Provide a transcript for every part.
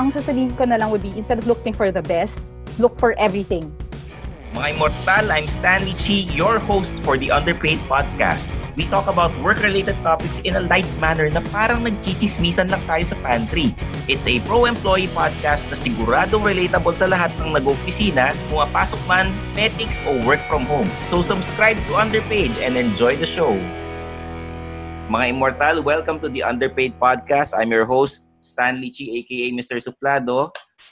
Ang sasabihin ko na lang would be, instead of looking for the best, look for everything. Mga Immortal, I'm Stanley Chi, your host for the Underpaid Podcast. We talk about work-related topics in a light manner na parang nagchichismisan lang tayo sa pantry. It's a pro-employee podcast na siguradong relatable sa lahat ng nag-opisina, pumapasok man, petics o work from home. So subscribe to Underpaid and enjoy the show. Mga Immortal, welcome to the Underpaid Podcast. I'm your host, Stanley Chi, aka Mr. Suplado.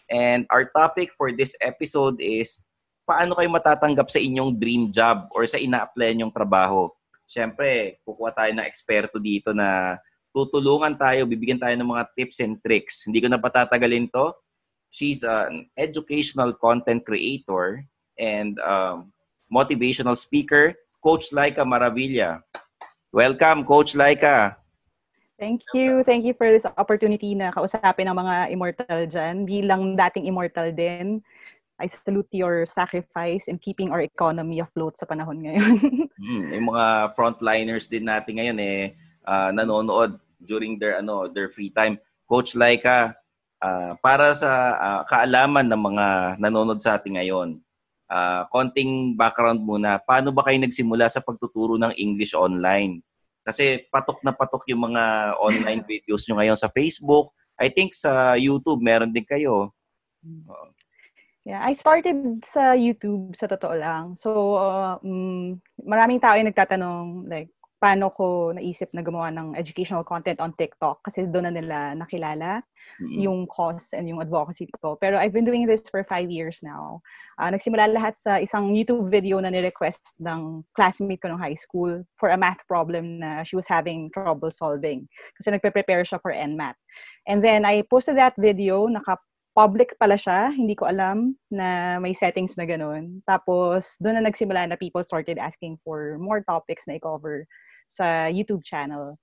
And our topic for this episode is paano kayo matatanggap sa inyong dream job or sa ina-apply nyong trabaho. Siyempre, kukuha tayo ng eksperto dito na tutulungan tayo, bibigyan tayo ng mga tips and tricks. Hindi ko na patatagalin to. She's an educational content creator and um, motivational speaker, Coach Laika Maravilla. Welcome, Coach Laika. Thank you. Thank you for this opportunity na kausapin ng mga immortal dyan. Bilang dating immortal din, I salute your sacrifice in keeping our economy afloat sa panahon ngayon. Hmm, yung mga frontliners din natin ngayon eh ah, nanonood during their ano their free time. Coach Laika, ah, para sa ah, kaalaman ng mga nanonood sa atin ngayon, ah, konting background muna. Paano ba kayo nagsimula sa pagtuturo ng English online? Kasi patok na patok yung mga online videos nyo ngayon sa Facebook. I think sa YouTube meron din kayo. Oo. Yeah, I started sa YouTube sa totoo lang. So, uh, mm, maraming tao yung nagtatanong like paano ko naisip na gumawa ng educational content on TikTok kasi doon na nila nakilala Mm. yung cause and yung advocacy ko. Pero I've been doing this for five years now. Ah, nagsimula lahat sa isang YouTube video na ni-request ng classmate ko nung high school for a math problem na she was having trouble solving. Kasi nagpe-prepare siya for NMAT. And then I posted that video, naka-public pala siya, hindi ko alam na may settings na ganun. Tapos doon na nagsimula na people started asking for more topics na i-cover sa YouTube channel.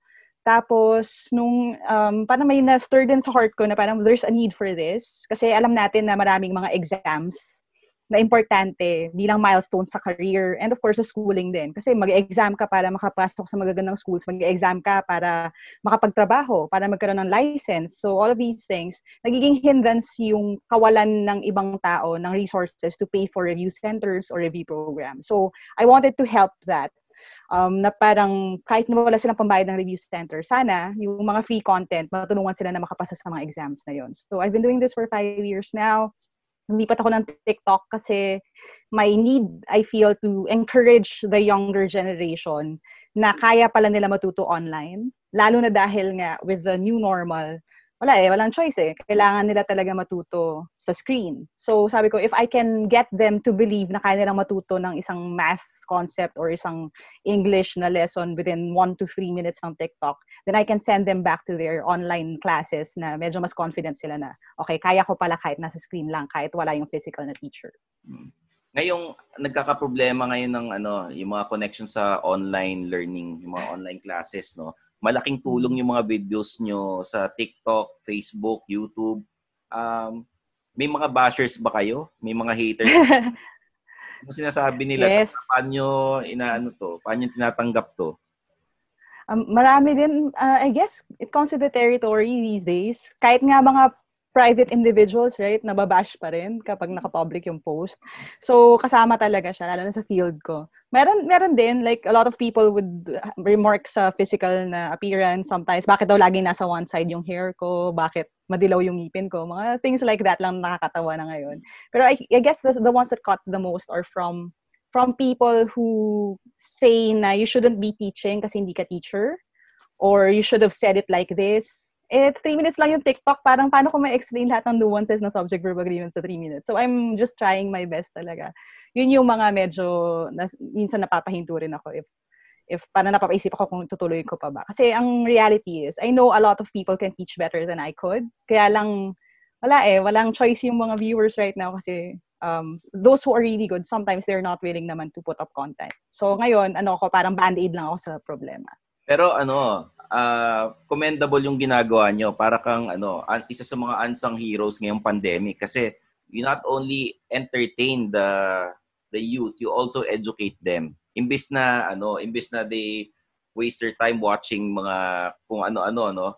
Tapos, nung um, parang may na-stir din sa heart ko na parang there's a need for this. Kasi alam natin na maraming mga exams na importante bilang milestone sa career and of course sa schooling din. Kasi mag-exam ka para makapasok sa magagandang schools, mag-exam ka para makapagtrabaho, para magkaroon ng license. So all of these things, nagiging hindrance yung kawalan ng ibang tao ng resources to pay for review centers or review programs. So I wanted to help that um, na parang kahit na wala silang pambayad ng review center, sana yung mga free content, matulungan sila na makapasa sa mga exams na yon. So I've been doing this for five years now. Lumipat ako ng TikTok kasi my need, I feel, to encourage the younger generation na kaya pala nila matuto online. Lalo na dahil nga with the new normal, wala eh, walang choice eh. Kailangan nila talaga matuto sa screen. So sabi ko, if I can get them to believe na kaya nilang matuto ng isang math concept or isang English na lesson within one to three minutes ng TikTok, then I can send them back to their online classes na medyo mas confident sila na, okay, kaya ko pala kahit nasa screen lang, kahit wala yung physical na teacher. Ngayong nagkakaproblema ngayon ng ano, yung mga connection sa online learning, yung mga online classes, no. Malaking tulong yung mga videos nyo sa TikTok, Facebook, YouTube. Um, may mga bashers ba kayo? May mga haters? Ano sinasabi nila? Yes. Tsaka paano inaano to? Paano tinatanggap to? Um, marami din, uh, I guess, it comes with the territory these days. Kahit nga mga private individuals, right, nababash pa rin kapag nakapublic yung post. So, kasama talaga siya, lalo na sa field ko. Meron, meron din, like, a lot of people would remark sa physical na appearance sometimes. Bakit daw lagi nasa one side yung hair ko? Bakit madilaw yung ngipin ko? Mga things like that lang nakakatawa na ngayon. Pero I, I guess the, the ones that caught the most are from from people who say na you shouldn't be teaching kasi hindi ka teacher or you should have said it like this. Eh, three minutes lang yung TikTok. Parang paano ko ma-explain lahat ng nuances ng subject-verb agreement sa three minutes? So, I'm just trying my best talaga. Yun yung mga medyo, nas, minsan napapahinto rin ako if if paano napapaisip ako kung tutuloy ko pa ba. Kasi ang reality is, I know a lot of people can teach better than I could. Kaya lang, wala eh, walang choice yung mga viewers right now kasi um, those who are really good, sometimes they're not willing naman to put up content. So ngayon, ano ako, parang band-aid lang ako sa problema. Pero ano, uh, commendable yung ginagawa nyo. Para kang ano, an- isa sa mga unsung heroes ngayong pandemic kasi you not only entertain the the youth, you also educate them. Imbis na ano, imbis na they waste their time watching mga kung ano-ano no.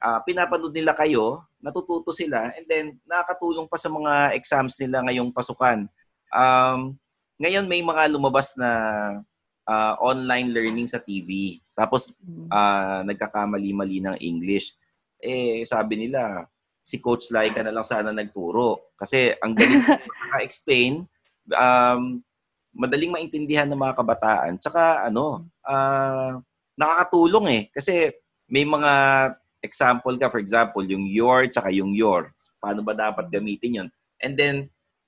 Uh, pinapanood nila kayo, natututo sila and then nakakatulong pa sa mga exams nila ngayong pasukan. Um, ngayon may mga lumabas na uh, online learning sa TV. Tapos uh, nagkakamali-mali ng English. Eh sabi nila, si Coach Laika na lang sana nagturo. Kasi ang galing makaka-explain, um, madaling maintindihan ng mga kabataan. Tsaka ano, uh, nakakatulong eh. Kasi may mga example ka, for example, yung your tsaka yung yours. Paano ba dapat gamitin yon And then,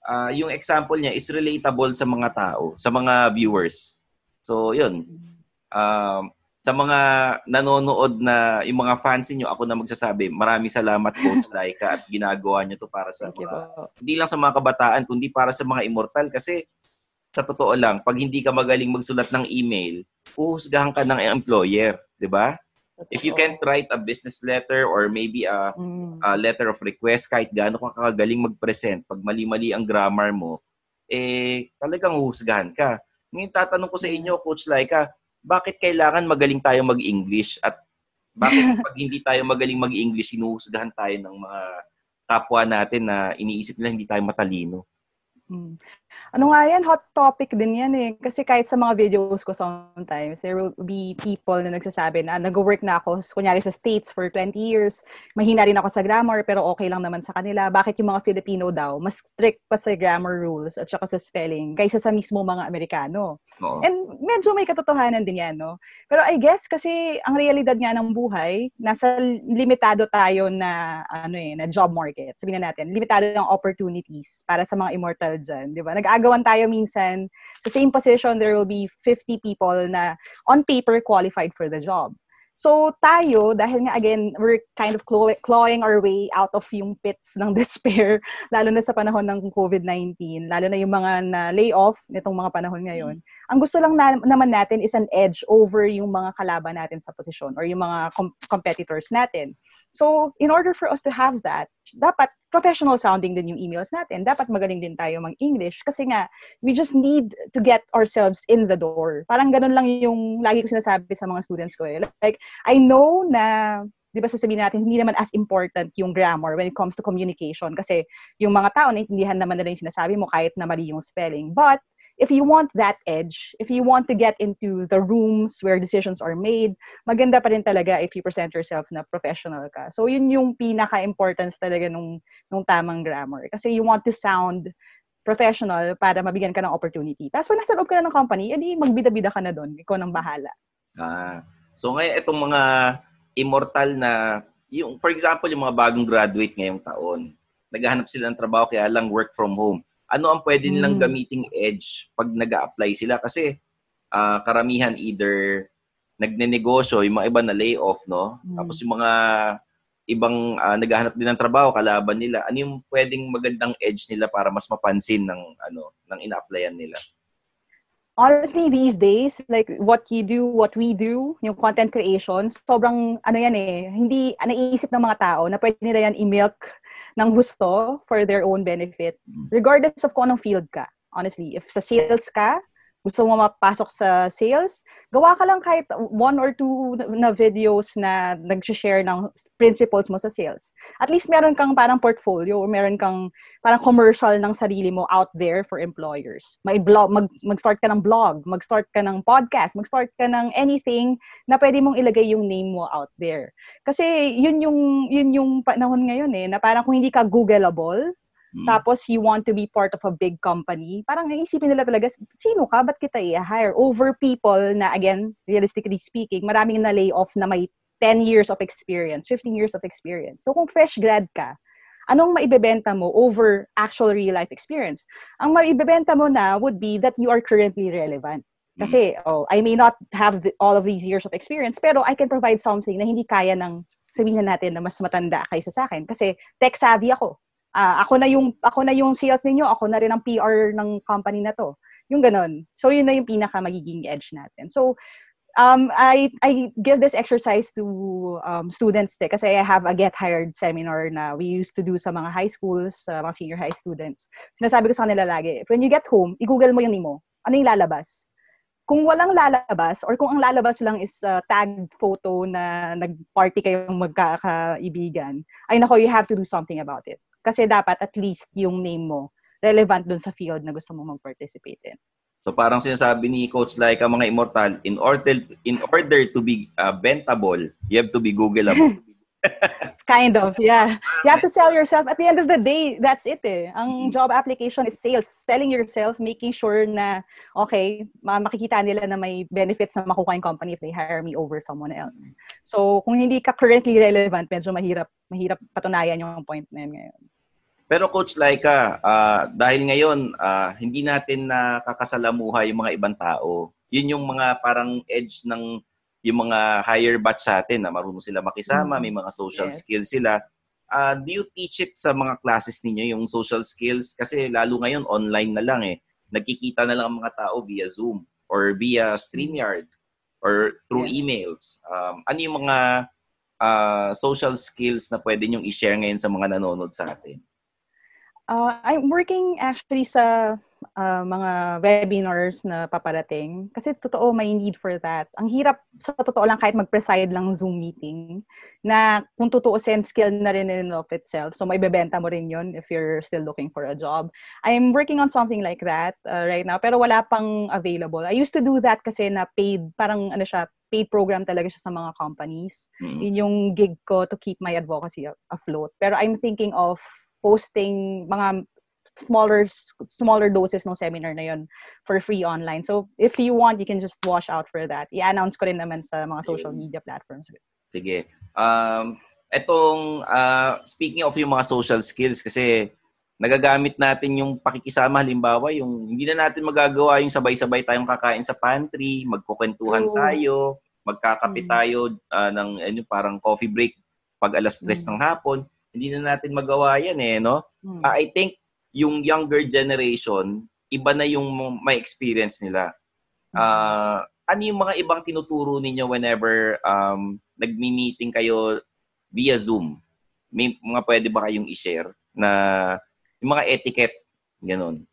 uh, yung example niya is relatable sa mga tao, sa mga viewers. So, yun. Um, sa mga nanonood na yung mga fans niyo, ako na magsasabi, maraming salamat Coach Laika at ginagawa niyo to para sa mga, hindi lang sa mga kabataan, kundi para sa mga immortal kasi sa totoo lang, pag hindi ka magaling magsulat ng email, uhusgahan ka ng employer, 'di ba? If you can't write a business letter or maybe a, a letter of request, kahit gaano ka kagaling mag-present, pag mali-mali ang grammar mo, eh talagang uhusgahan ka. Ngayon tatanong ko sa inyo, Coach Laika, bakit kailangan magaling tayo mag-English at bakit pag hindi tayo magaling mag-English, sinuhusgahan tayo ng mga kapwa natin na iniisip nila hindi tayo matalino? Hmm. Ano nga yan, hot topic din yan eh. Kasi kahit sa mga videos ko sometimes, there will be people na nagsasabi na nag-work na ako, kunyari sa States for 20 years, mahina rin ako sa grammar, pero okay lang naman sa kanila. Bakit yung mga Filipino daw, mas strict pa sa grammar rules at saka sa spelling kaysa sa mismo mga Amerikano? Oo. And medyo may katotohanan din yan, no? Pero I guess kasi ang realidad nga ng buhay, nasa limitado tayo na, ano eh, na job market. Sabihin na natin, limitado ng opportunities para sa mga immortal dyan, di ba? Nag-aagawan tayo minsan, sa same position, there will be 50 people na on paper qualified for the job. So tayo, dahil nga again, we're kind of clawing our way out of yung pits ng despair, lalo na sa panahon ng COVID-19, lalo na yung mga na layoff nitong mga panahon ngayon. Ang gusto lang na, naman natin is an edge over yung mga kalaban natin sa posisyon or yung mga com- competitors natin. So in order for us to have that, dapat professional sounding din yung emails natin. Dapat magaling din tayo mag-English kasi nga, we just need to get ourselves in the door. Parang ganun lang yung lagi ko sinasabi sa mga students ko eh. Like, I know na di ba sasabihin natin, hindi naman as important yung grammar when it comes to communication kasi yung mga tao, naintindihan naman nila yung sinasabi mo kahit na mali yung spelling. But, if you want that edge, if you want to get into the rooms where decisions are made, maganda pa rin talaga if you present yourself na professional ka. So, yun yung pinaka-importance talaga nung, nung tamang grammar. Kasi you want to sound professional para mabigyan ka ng opportunity. Tapos, pag nasa loob ka na ng company, edi magbida-bida ka na doon. Ikaw nang bahala. Ah. So, ngayon, itong mga immortal na, yung, for example, yung mga bagong graduate ngayong taon, naghahanap sila ng trabaho kaya lang work from home ano ang pwede nilang mm. gamiting edge pag nag apply sila? Kasi uh, karamihan either nagnenegosyo, yung mga iba na layoff, no? Mm. Tapos yung mga ibang uh, naghahanap din ng trabaho, kalaban nila, ano yung pwedeng magandang edge nila para mas mapansin ng ano ng ina-applyan nila? honestly, these days, like what you do, what we do, yung content creation, sobrang, ano yan eh, hindi, naiisip ng mga tao na pwede nila yan i-milk ng gusto for their own benefit, regardless of kung anong field ka. Honestly, if sa sales ka, gusto mo mapasok sa sales, gawa ka lang kahit one or two na videos na nag-share ng principles mo sa sales. At least meron kang parang portfolio or meron kang parang commercial ng sarili mo out there for employers. May blog, mag, mag-start ka ng blog, mag-start ka ng podcast, mag-start ka ng anything na pwede mong ilagay yung name mo out there. Kasi yun yung, yun yung panahon ngayon eh, na parang kung hindi ka Googleable, Mm. Tapos you want to be part of a big company. Parang naisipin nila talaga, sino ka? Ba't kita i-hire? Over people na, again, realistically speaking, maraming na lay off na may 10 years of experience, 15 years of experience. So kung fresh grad ka, anong maibebenta mo over actual real life experience? Ang maibebenta mo na would be that you are currently relevant. Kasi, mm. oh, I may not have the, all of these years of experience, pero I can provide something na hindi kaya ng sabihin natin na mas matanda kaysa sa akin. Kasi tech savvy ako uh, ako na yung ako na yung sales ninyo, ako na rin ang PR ng company na to. Yung ganun. So yun na yung pinaka magiging edge natin. So um I I give this exercise to um, students eh, kasi I have a get hired seminar na we used to do sa mga high schools, sa mga senior high students. Sinasabi ko sa kanila lagi, when you get home, i-google mo yung name mo. Ano yung lalabas? Kung walang lalabas or kung ang lalabas lang is uh, tagged photo na nag-party kayong magkakaibigan, ay nako, you have to do something about it. Kasi dapat at least yung name mo relevant dun sa field na gusto mo mag-participate in. So parang sinasabi ni Coach Laika mga immortal, in order in order to be uh, bentable, you have to be Googleable. kind of, yeah. You have to sell yourself. At the end of the day, that's it eh. Ang mm-hmm. job application is sales. Selling yourself, making sure na, okay, makikita nila na may benefits na makukuha yung company if they hire me over someone else. Mm-hmm. So, kung hindi ka currently relevant, medyo mahirap, mahirap patunayan yung point na yun ngayon. Pero Coach Laika, uh, dahil ngayon, uh, hindi natin nakakasalamuha yung mga ibang tao. Yun yung mga parang edge ng yung mga higher batch sa atin na marunong sila makisama, mm-hmm. may mga social yes. skills sila. Uh, do you teach it sa mga classes ninyo, yung social skills? Kasi lalo ngayon, online na lang eh. Nagkikita na lang ang mga tao via Zoom or via StreamYard or through yeah. emails. Um, ano yung mga uh, social skills na pwede nyong i-share ngayon sa mga nanonood sa atin? Uh, I'm working actually sa uh, mga webinars na paparating. Kasi totoo, may need for that. Ang hirap, sa totoo lang, kahit mag-preside lang Zoom meeting, na kung totoo sen skill na rin in of itself. So, may bebenta mo rin yun if you're still looking for a job. I'm working on something like that uh, right now, pero wala pang available. I used to do that kasi na paid, parang ano siya, paid program talaga siya sa mga companies. Mm-hmm. Yun yung gig ko to keep my advocacy afloat. Pero I'm thinking of posting mga smaller smaller doses ng seminar na yon for free online. So if you want, you can just watch out for that. I-announce ko rin naman sa mga social media platforms. Sige. Um, etong uh, speaking of yung mga social skills kasi nagagamit natin yung pakikisama halimbawa yung hindi na natin magagawa yung sabay-sabay tayong kakain sa pantry, magkukwentuhan True. tayo, magkakape mm. tayo uh, ng ano, parang coffee break pag alas 3 mm. ng hapon hindi na natin magawa yan eh, no? Hmm. Uh, I think yung younger generation, iba na yung may experience nila. Uh, ano yung mga ibang tinuturo ninyo whenever um, nagmi-meeting kayo via Zoom? May mga pwede ba kayong i-share na yung mga etiquette, ganun?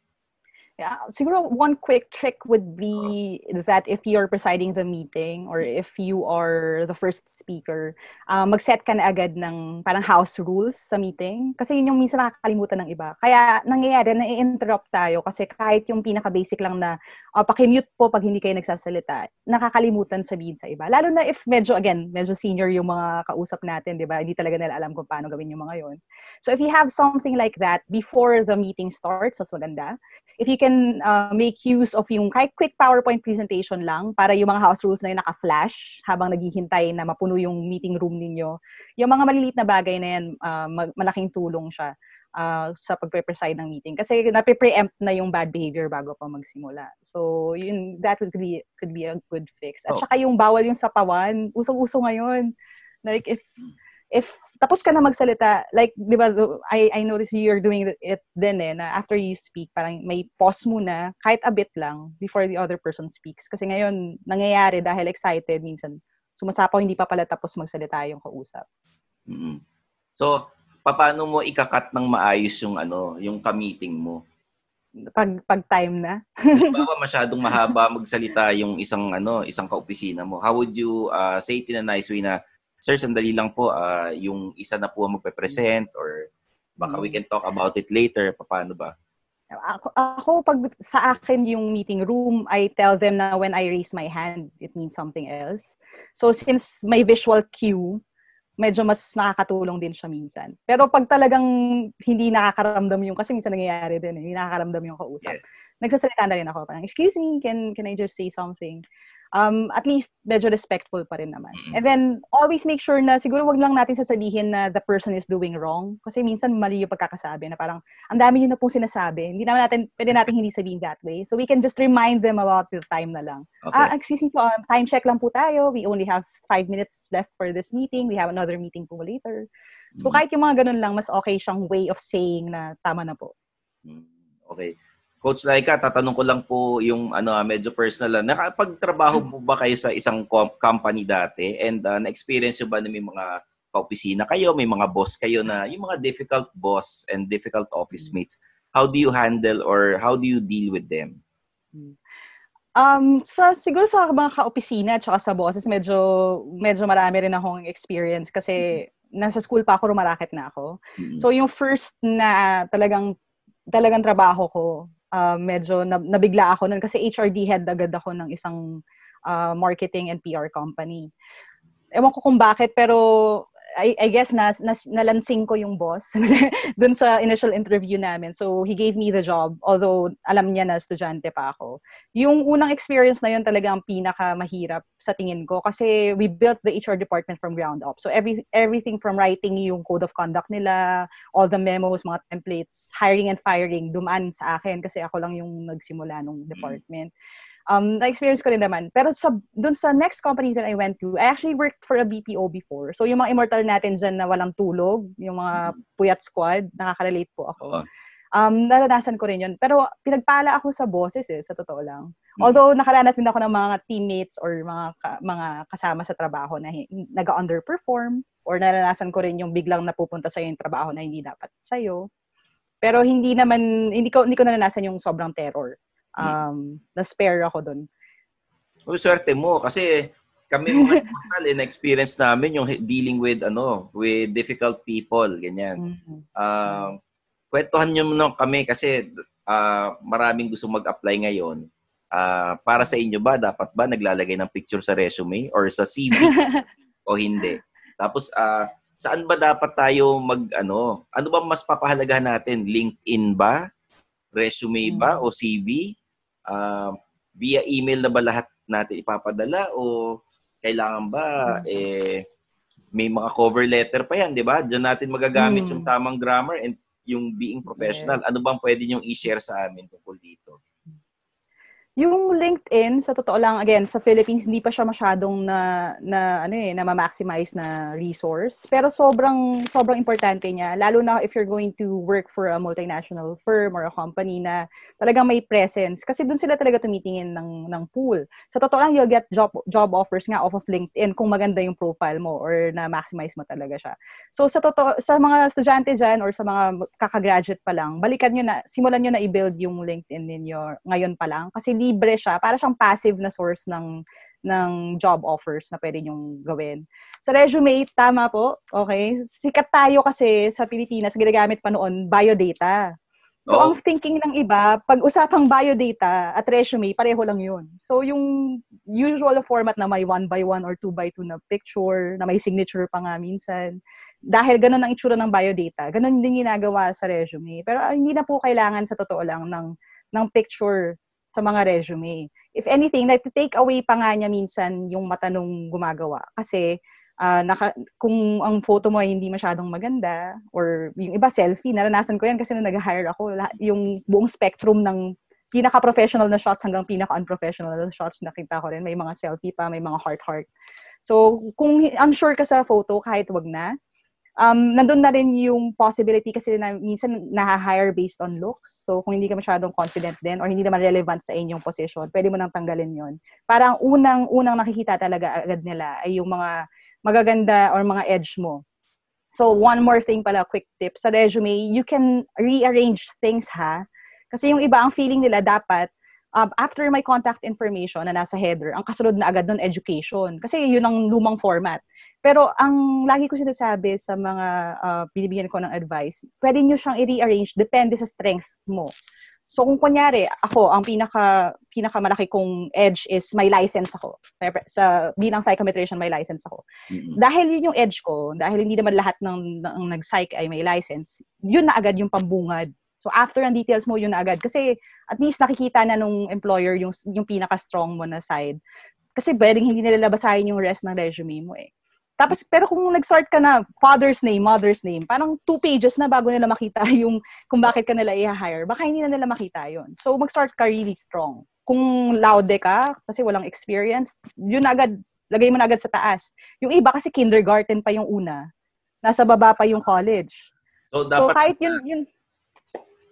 Yeah, siguro one quick trick would be that if you're presiding the meeting or if you are the first speaker, uh, mag-set ka na agad ng parang house rules sa meeting. Kasi yun yung minsan nakakalimutan ng iba. Kaya nangyayari, na-interrupt tayo kasi kahit yung pinaka-basic lang na uh, pakimute po pag hindi kayo nagsasalita, nakakalimutan sabihin sa iba. Lalo na if medyo, again, medyo senior yung mga kausap natin, di ba? Hindi talaga nila alam kung paano gawin yung mga yon. So if you have something like that before the meeting starts, mas maganda. If you can can uh, make use of yung kahit quick PowerPoint presentation lang para yung mga house rules na yung naka-flash habang naghihintay na mapuno yung meeting room ninyo. Yung mga maliliit na bagay na yan, uh, malaking tulong siya uh, sa pagpe-preside ng meeting. Kasi nape-preempt na yung bad behavior bago pa magsimula. So, yun, that would be, could be a good fix. At oh. saka yung bawal yung sapawan, usong-uso ngayon. Like, if if tapos ka na magsalita, like, di ba, I, I notice you're doing it din eh, na after you speak, parang may pause muna, kahit a bit lang, before the other person speaks. Kasi ngayon, nangyayari dahil excited, minsan, sumasapaw, hindi pa pala tapos magsalita yung kausap. Mm-hmm. So, paano mo ikakat ng maayos yung ano, yung ka-meeting mo? Pag pag time na. Halimbawa masyadong mahaba magsalita yung isang ano, isang kaopisina mo. How would you uh, say it in a nice way na sir, sandali lang po, uh, yung isa na po ang magpe-present or baka we can talk about it later. Paano ba? Ako, ako, pag sa akin yung meeting room, I tell them na when I raise my hand, it means something else. So since may visual cue, medyo mas nakakatulong din siya minsan. Pero pag talagang hindi nakakaramdam yung, kasi minsan nangyayari din, eh, hindi nakakaramdam yung kausap. Yes. Nagsasalita na rin ako, parang, excuse me, can, can I just say something? Um, at least medyo respectful pa rin naman. And then, always make sure na siguro wag lang natin sasabihin na the person is doing wrong. Kasi minsan mali yung pagkakasabi na parang, ang dami yun na pong sinasabi. Hindi naman natin, pwede natin hindi sabihin that way. So we can just remind them about the time na lang. Okay. Ah, excuse me po, um, time check lang po tayo. We only have five minutes left for this meeting. We have another meeting po later. So kahit yung mga ganun lang, mas okay siyang way of saying na tama na po. Mm, okay. Coach Laika, tatanong ko lang po yung ano ah, medyo personal lang. Nakapagtrabaho po ba kayo sa isang company dati and uh, na-experience nyo ba na may mga kaopisina kayo, may mga boss kayo na yung mga difficult boss and difficult office hmm. mates, how do you handle or how do you deal with them? Hmm. Um, sa siguro sa mga kaopisina at sa bosses, medyo medyo marami rin akong experience kasi mm-hmm. nasa school pa ako, rumaraket na ako. Mm-hmm. So yung first na talagang talagang trabaho ko, uh, medyo nabigla ako nun kasi HRD head agad ako ng isang uh, marketing and PR company. Ewan ko kung bakit, pero I, I guess na, na nalansing ko yung boss dun sa initial interview namin. So he gave me the job although alam niya na estudyante pa ako. Yung unang experience na yun talaga ang pinaka mahirap sa tingin ko kasi we built the HR department from ground up. So every everything from writing yung code of conduct nila, all the memos, mga templates, hiring and firing dumaan sa akin kasi ako lang yung nagsimula nung department. Mm-hmm um, na-experience ko rin naman. Pero sa, dun sa next company that I went to, I actually worked for a BPO before. So yung mga immortal natin dyan na walang tulog, yung mga puyat squad, nakaka-relate po ako. Um, naranasan ko rin yun. Pero pinagpala ako sa bosses eh, sa totoo lang. Hmm. Although nakaranas din ako ng mga teammates or mga ka- mga kasama sa trabaho na nag-underperform or naranasan ko rin yung biglang napupunta sa yung trabaho na hindi dapat sa'yo. Pero hindi naman, hindi ko, hindi ko naranasan yung sobrang terror um, na-spare ako doon. Oh, swerte mo kasi kami mga total in experience namin yung dealing with ano with difficult people ganyan. Mm-hmm. Uh, kwentuhan niyo muna kami kasi uh, maraming gusto mag-apply ngayon. Uh, para sa inyo ba dapat ba naglalagay ng picture sa resume or sa CV o hindi? Tapos uh, saan ba dapat tayo mag ano? Ano ba mas papahalagahan natin? LinkedIn ba? Resume ba mm-hmm. o CV? uh, via email na ba lahat natin ipapadala o kailangan ba eh may mga cover letter pa yan, di ba? Diyan natin magagamit hmm. yung tamang grammar and yung being professional. Yes. Ano bang pwede niyong i-share sa amin tungkol dito? Yung LinkedIn, sa totoo lang, again, sa Philippines, hindi pa siya masyadong na, na, ano eh, na ma-maximize na resource. Pero sobrang, sobrang importante niya, lalo na if you're going to work for a multinational firm or a company na talagang may presence. Kasi doon sila talaga tumitingin ng, ng pool. Sa totoo lang, you'll get job, job offers nga off of LinkedIn kung maganda yung profile mo or na-maximize mo talaga siya. So sa totoo, sa mga estudyante dyan or sa mga kakagraduate pa lang, balikan nyo na, simulan nyo na i-build yung LinkedIn ninyo ngayon pa lang. Kasi libre siya, para siyang passive na source ng ng job offers na pwede nyong gawin. Sa resume, tama po, okay? Sikat tayo kasi sa Pilipinas, ginagamit pa noon biodata. So, oh. ang thinking ng iba, pag usapang biodata at resume, pareho lang yun. So, yung usual format na may one by one or two by two na picture, na may signature pa nga minsan, dahil ganun ang itsura ng biodata, ganun din ginagawa sa resume. Pero uh, hindi na po kailangan sa totoo lang ng, ng picture sa mga resume. If anything, take away pa nga niya minsan yung mata nung gumagawa. Kasi uh, naka, kung ang photo mo ay hindi masyadong maganda, or yung iba selfie, naranasan ko yan kasi nung nag-hire ako, lahat, yung buong spectrum ng pinaka-professional na shots hanggang pinaka-unprofessional na shots nakita ko rin. May mga selfie pa, may mga heart-heart. So, kung unsure ka sa photo, kahit wag na, um, nandun na rin yung possibility kasi na minsan na-hire based on looks. So, kung hindi ka masyadong confident din or hindi naman relevant sa inyong position, pwede mo nang tanggalin yon Parang unang, unang nakikita talaga agad nila ay yung mga magaganda or mga edge mo. So, one more thing pala, quick tip. Sa resume, you can rearrange things ha. Kasi yung iba, ang feeling nila dapat um, after my contact information na nasa header, ang kasunod na agad nun education. Kasi yun ang lumang format. Pero ang lagi ko sinasabi sa mga uh, binibigyan ko ng advice, pwede nyo siyang i-rearrange depende sa strength mo. So kung kunyari, ako, ang pinaka pinakamalaki kong edge is my license ako. Sa bilang psychometrician, may license ako. Mm-hmm. Dahil yun yung edge ko, dahil hindi naman lahat ng, ng nag-psych ay may license, yun na agad yung pambungad So after ang details mo yun na agad kasi at least nakikita na nung employer yung yung pinaka strong mo na side. Kasi pwedeng hindi nila labasahin yung rest ng resume mo eh. Tapos, pero kung nag-start ka na, father's name, mother's name, parang two pages na bago nila makita yung kung bakit ka nila i-hire. Baka hindi na nila makita yon So, mag-start ka really strong. Kung laude ka, kasi walang experience, yun agad, lagay mo na agad sa taas. Yung iba kasi kindergarten pa yung una. Nasa baba pa yung college. So, dapat, so kahit yun, yun,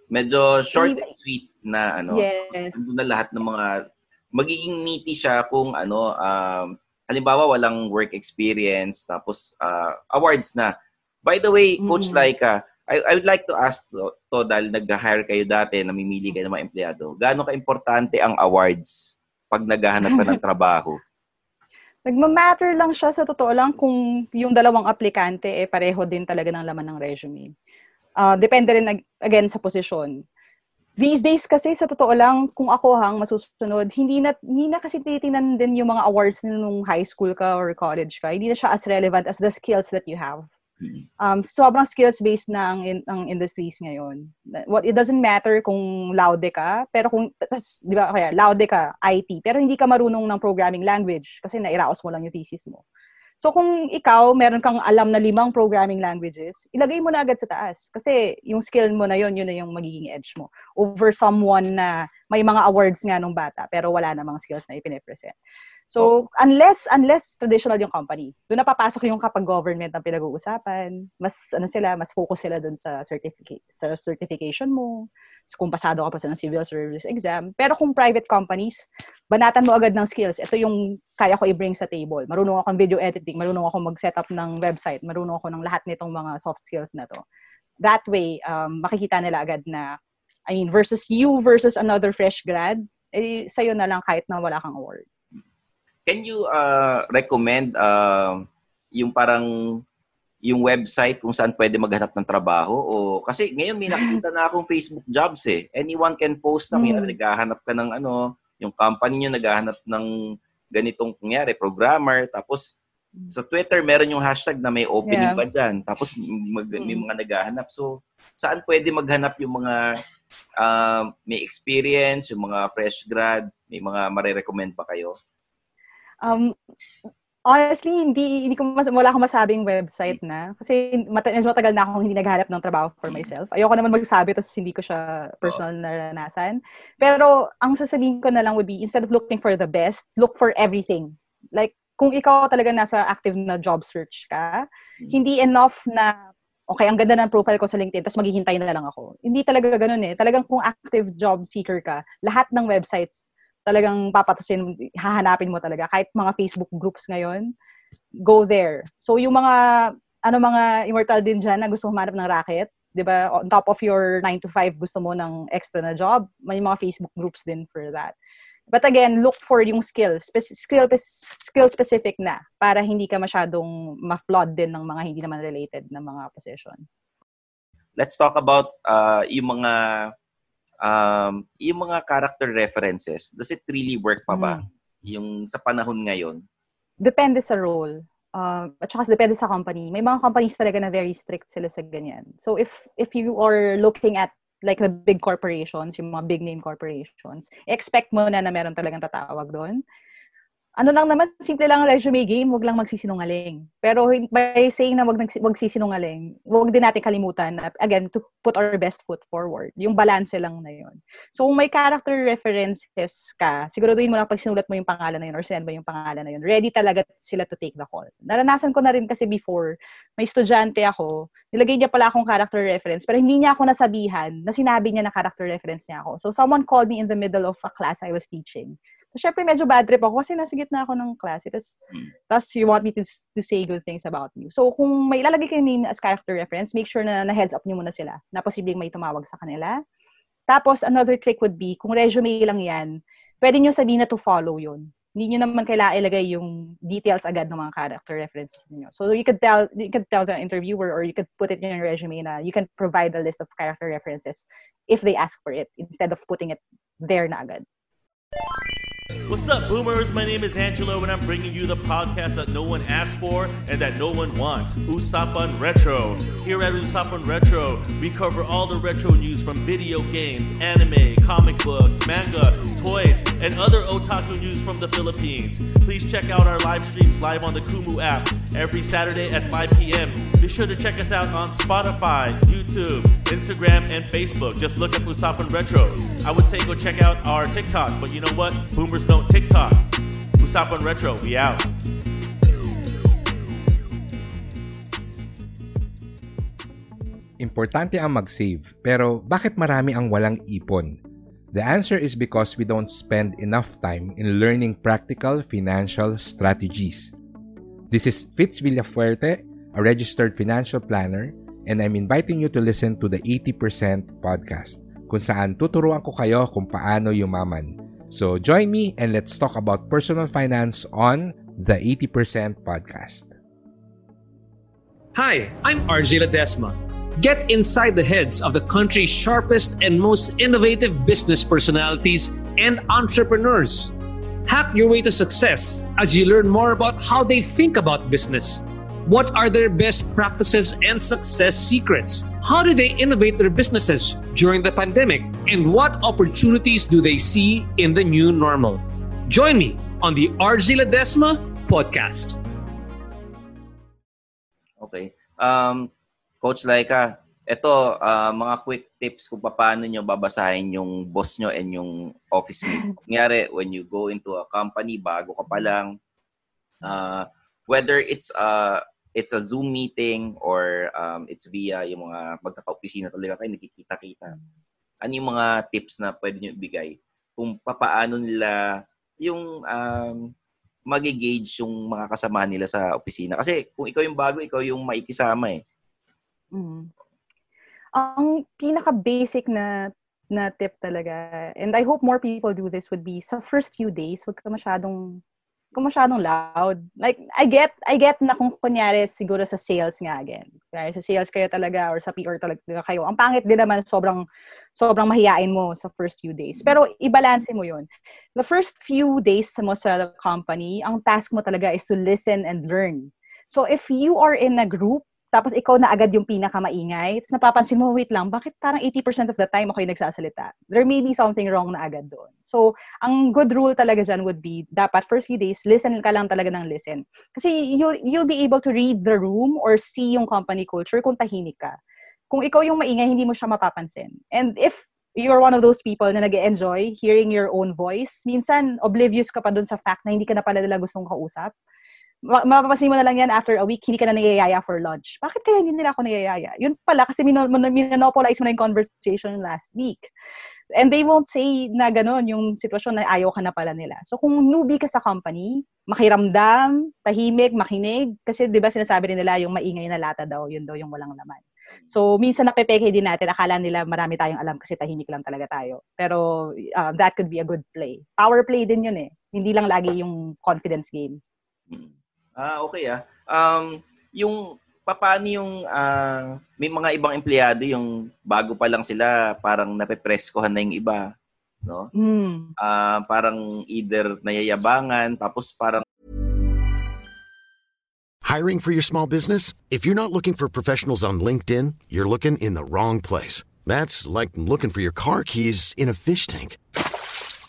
Medyo short and sweet na ano. Yes. Na lahat ng mga magiging meaty siya kung ano um, halimbawa walang work experience tapos uh, awards na. By the way, Coach mm. Laika, I, I would like to ask to, to dahil nag-hire kayo dati, namimili kayo ng mga empleyado, gaano ka-importante ang awards pag naghahanap ka ng trabaho? Nagma-matter lang siya sa totoo lang kung yung dalawang aplikante eh pareho din talaga ng laman ng resume. Uh, depende rin again sa posisyon. These days kasi sa totoo lang kung ako hang masusunod, hindi na hindi na kasi titinan din yung mga awards nung high school ka or college ka. Hindi na siya as relevant as the skills that you have. Mm-hmm. Um, sobrang skills based na ang, in, ang industries ngayon. What it doesn't matter kung laude ka, pero kung tas, 'di ba kaya laude ka IT, pero hindi ka marunong ng programming language kasi nairaos mo lang yung thesis mo. So kung ikaw, meron kang alam na limang programming languages, ilagay mo na agad sa taas. Kasi yung skill mo na yon yun na yung magiging edge mo. Over someone na may mga awards nga nung bata, pero wala namang skills na ipine-present. So, unless unless traditional yung company, doon napapasok yung kapag government ang pinag-uusapan, mas ano sila, mas focus sila doon sa certificate sa certification mo, so, kung pasado ka pa sa ng civil service exam. Pero kung private companies, banatan mo agad ng skills. Ito yung kaya ko i-bring sa table. Marunong ako ng video editing, marunong ako mag-set up ng website, marunong ako ng lahat nitong mga soft skills na to. That way, um, makikita nila agad na I mean, versus you versus another fresh grad, eh, sa'yo na lang kahit na wala kang award. Can you uh, recommend uh, yung parang yung website kung saan pwede maghanap ng trabaho o kasi ngayon may nakita na akong Facebook jobs eh. Anyone can post na mm. naghahanap ka ng ano, yung company niyo naghahanap ng ganitong kunyari programmer tapos sa Twitter meron yung hashtag na may opening yeah. ba diyan tapos mag, may mga naghahanap. So saan pwede maghanap yung mga uh, may experience, yung mga fresh grad, may mga mare-recommend pa kayo? Um, honestly, hindi, hindi ko mas, wala akong masabing website na. Kasi mat- medyo matagal na akong hindi naghanap ng trabaho for myself. Ayoko naman magsabi tapos hindi ko siya personal na naranasan. Pero ang sasabihin ko na lang would be, instead of looking for the best, look for everything. Like, kung ikaw talaga nasa active na job search ka, hmm. hindi enough na okay, ang ganda ng profile ko sa LinkedIn, tapos maghihintay na lang ako. Hindi talaga ganun eh. Talagang kung active job seeker ka, lahat ng websites talagang papatusin, hahanapin mo talaga. Kahit mga Facebook groups ngayon, go there. So, yung mga, ano mga immortal din dyan na gusto humanap ng racket, di ba, on top of your 9 to 5, gusto mo ng extra na job, may mga Facebook groups din for that. But again, look for yung skills, skill, skill specific na, para hindi ka masyadong ma-flood din ng mga hindi naman related na mga positions. Let's talk about uh, yung mga um, yung mga character references, does it really work pa ba? Mm. Yung sa panahon ngayon? Depende sa role. Uh, at saka depende sa company. May mga companies talaga na very strict sila sa ganyan. So if if you are looking at like the big corporations, yung mga big name corporations, expect mo na na meron talagang tatawag doon. Ano lang naman, simple lang ang resume game, wag lang magsisinungaling. Pero by saying na wag, wag sisinungaling, wag din natin kalimutan na, again, to put our best foot forward. Yung balance lang na yun. So, kung may character references ka, siguraduhin mo lang pag sinulat mo yung pangalan na yun or send mo yung pangalan na yun, ready talaga sila to take the call. Naranasan ko na rin kasi before, may estudyante ako, nilagay niya pala akong character reference, pero hindi niya ako nasabihan na sinabi niya na character reference niya ako. So, someone called me in the middle of a class I was teaching So, syempre, medyo bad trip ako kasi nasa gitna ako ng klase. Tapos, mm. tapos you want me to, to say good things about you. So, kung may ilalagay kayo name as character reference, make sure na na-heads up nyo muna sila na posibleng may tumawag sa kanila. Tapos, another trick would be, kung resume lang yan, pwede nyo sabihin na to follow yun. Hindi nyo naman kailangan ilagay yung details agad ng mga character references niyo. So, you could tell you could tell the interviewer or you could put it in your resume na you can provide a list of character references if they ask for it instead of putting it there na agad. What's up, boomers? My name is Angelo, and I'm bringing you the podcast that no one asked for and that no one wants Usapan Retro. Here at Usapan Retro, we cover all the retro news from video games, anime, comic books, manga, toys, and other otaku news from the Philippines. Please check out our live streams live on the Kumu app every Saturday at 5 p.m. Be sure to check us out on Spotify, YouTube, Instagram, and Facebook. Just look up Usapan Retro. I would say go check out our TikTok, but you know what? Boomers don't TikTok. Usapan Retro, we out. Importante ang mag-save, pero bakit marami ang walang ipon? The answer is because we don't spend enough time in learning practical financial strategies. This is Fitz Villafuerte, a registered financial planner, and I'm inviting you to listen to the 80% podcast, kung saan tuturuan ko kayo kung paano yumaman So join me and let's talk about personal finance on the 80% podcast. Hi, I'm RJ Ledesma. Get inside the heads of the country's sharpest and most innovative business personalities and entrepreneurs. Hack your way to success as you learn more about how they think about business what are their best practices and success secrets? How do they innovate their businesses during the pandemic? And what opportunities do they see in the new normal? Join me on the RG Ledesma podcast. Okay. Um, Coach Laika, ito, uh, mga quick tips kung paano nyo babasahin yung boss nyo and yung office mate. Kunyari, when you go into a company, bago ka pa lang, uh, whether it's a it's a Zoom meeting or um, it's via yung mga magkaka-opisina talaga kayo, nakikita-kita. Ano yung mga tips na pwede nyo ibigay kung papaano nila yung um, magigage yung mga kasama nila sa opisina. Kasi kung ikaw yung bago, ikaw yung maikisama eh. Mm. Ang pinaka-basic na na tip talaga, and I hope more people do this, would be sa first few days, wag ka masyadong kung masyadong loud. Like, I get, I get na kung kunyari siguro sa sales nga again. Kaya sa sales kayo talaga or sa PR talaga kayo. Ang pangit din naman sobrang, sobrang mahiyain mo sa first few days. Pero ibalanse mo yun. The first few days mo sa company, ang task mo talaga is to listen and learn. So if you are in a group tapos ikaw na agad yung pinakamaingay. Tapos napapansin mo, wait lang, bakit parang 80% of the time ako yung nagsasalita? There may be something wrong na agad doon. So, ang good rule talaga dyan would be, dapat first few days, listen ka lang talaga ng listen. Kasi you'll, you'll be able to read the room or see yung company culture kung tahimik ka. Kung ikaw yung maingay, hindi mo siya mapapansin. And if you're one of those people na nag enjoy hearing your own voice, minsan oblivious ka pa doon sa fact na hindi ka na pala nila gustong kausap mapapansin mo na lang yan after a week, hindi ka na niyayaya for lunch. Bakit kaya hindi nila ako niyayaya? Yun pala, kasi minopolize mo na yung conversation last week. And they won't say na gano'n yung sitwasyon na ayaw ka na pala nila. So kung newbie ka sa company, makiramdam, tahimik, makinig, kasi di ba sinasabi rin nila yung maingay na lata daw, yun daw yung walang laman. So, minsan napepeke din natin, akala nila marami tayong alam kasi tahimik lang talaga tayo. Pero uh, that could be a good play. Power play din yun eh. Hindi lang lagi yung confidence game. Hmm. Ah, okay ah. Um, yung paano yung uh, may mga ibang empleyado yung bago pa lang sila parang napepreskohan na yung iba, no? Mm. Uh, parang either nayayabangan tapos parang Hiring for your small business? If you're not looking for professionals on LinkedIn, you're looking in the wrong place. That's like looking for your car keys in a fish tank.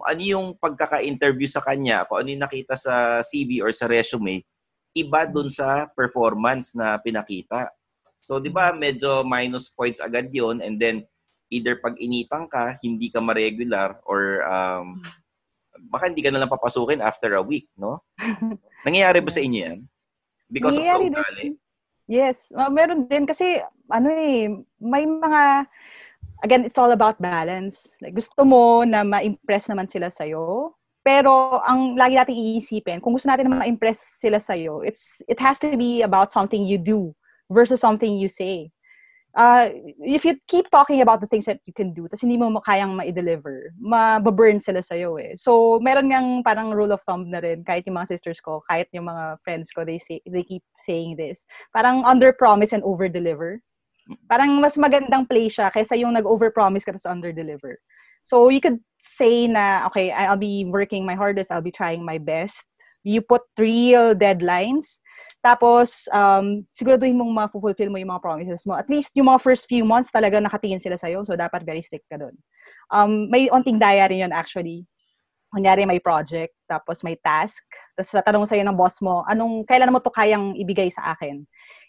Kung ano yung pagkaka-interview sa kanya, kung ano yung nakita sa CV or sa resume, iba dun sa performance na pinakita. So, di ba, medyo minus points agad yon and then either pag initang ka, hindi ka ma-regular or um, baka hindi ka na lang papasukin after a week, no? Nangyayari ba sa inyo yan? Because Nangyayari of the ugali? din. Yes. Uh, meron din kasi, ano eh, may mga, again, it's all about balance. Like, gusto mo na ma-impress naman sila sa'yo. Pero, ang lagi natin iisipin, kung gusto natin na ma-impress sila sa'yo, it's, it has to be about something you do versus something you say. Uh, if you keep talking about the things that you can do, tapos hindi mo kayang ma-deliver, mababurn sila sa'yo eh. So, meron ngang parang rule of thumb na rin, kahit yung mga sisters ko, kahit yung mga friends ko, they, say, they keep saying this. Parang under-promise and over-deliver. Parang mas magandang play siya kaysa yung nag-over-promise ka tapos under-deliver. So, you could say na, okay, I'll be working my hardest, I'll be trying my best. You put real deadlines, tapos, um, siguraduhin mong ma-fulfill mo yung mga promises mo. At least, yung mga first few months talaga nakatingin sila sa'yo. So, dapat very strict ka doon. Um, may onting diary yun actually. Kunyari may project, tapos may task. Tapos tatanong sa'yo ng boss mo, anong, kailan mo to kayang ibigay sa akin?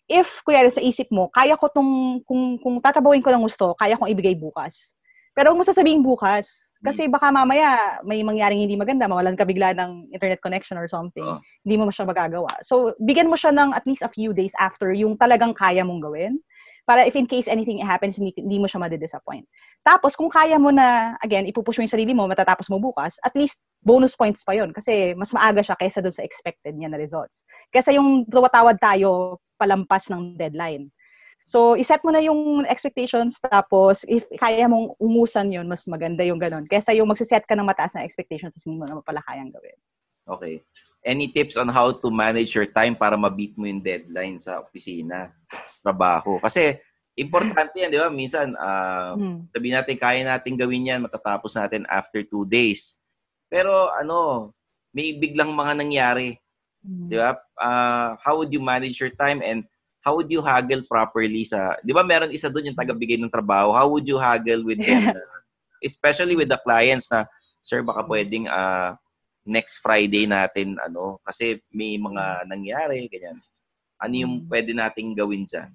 If, kunyari sa isip mo, kaya ko tong, kung, kung tatabawin ko lang gusto, kaya kong ibigay bukas. Pero huwag mo sasabihin bukas. Kasi baka mamaya may mangyaring hindi maganda, mawalan ka bigla ng internet connection or something. Oh. Hindi mo siya magagawa. So, bigyan mo siya ng at least a few days after yung talagang kaya mong gawin. Para if in case anything happens, hindi, hindi mo siya madidisappoint. Tapos, kung kaya mo na, again, ipupush mo yung sarili mo, matatapos mo bukas, at least bonus points pa yon Kasi mas maaga siya kaysa doon sa expected niya na results. Kaysa yung tumatawad tayo palampas ng deadline. So, iset mo na yung expectations, tapos if kaya mong umusan yon mas maganda yung ganun. Kesa yung magsiset ka ng mataas na expectations, tapos hindi mo naman pala kayang gawin. Okay. Any tips on how to manage your time para ma-beat mo yung deadline sa opisina, trabaho? Kasi, importante yan, di ba? Minsan, uh, Hmm. sabihin natin, kaya natin gawin yan, matatapos natin after two days. Pero, ano, may biglang mga nangyari. Di ba? Uh, how would you manage your time and how would you haggle properly sa, di ba meron isa doon yung tagabigay ng trabaho, how would you haggle with them, especially with the clients na, sir, baka pwedeng uh, next Friday natin, ano, kasi may mga nangyari, ganyan. Ano yung pwede nating gawin dyan?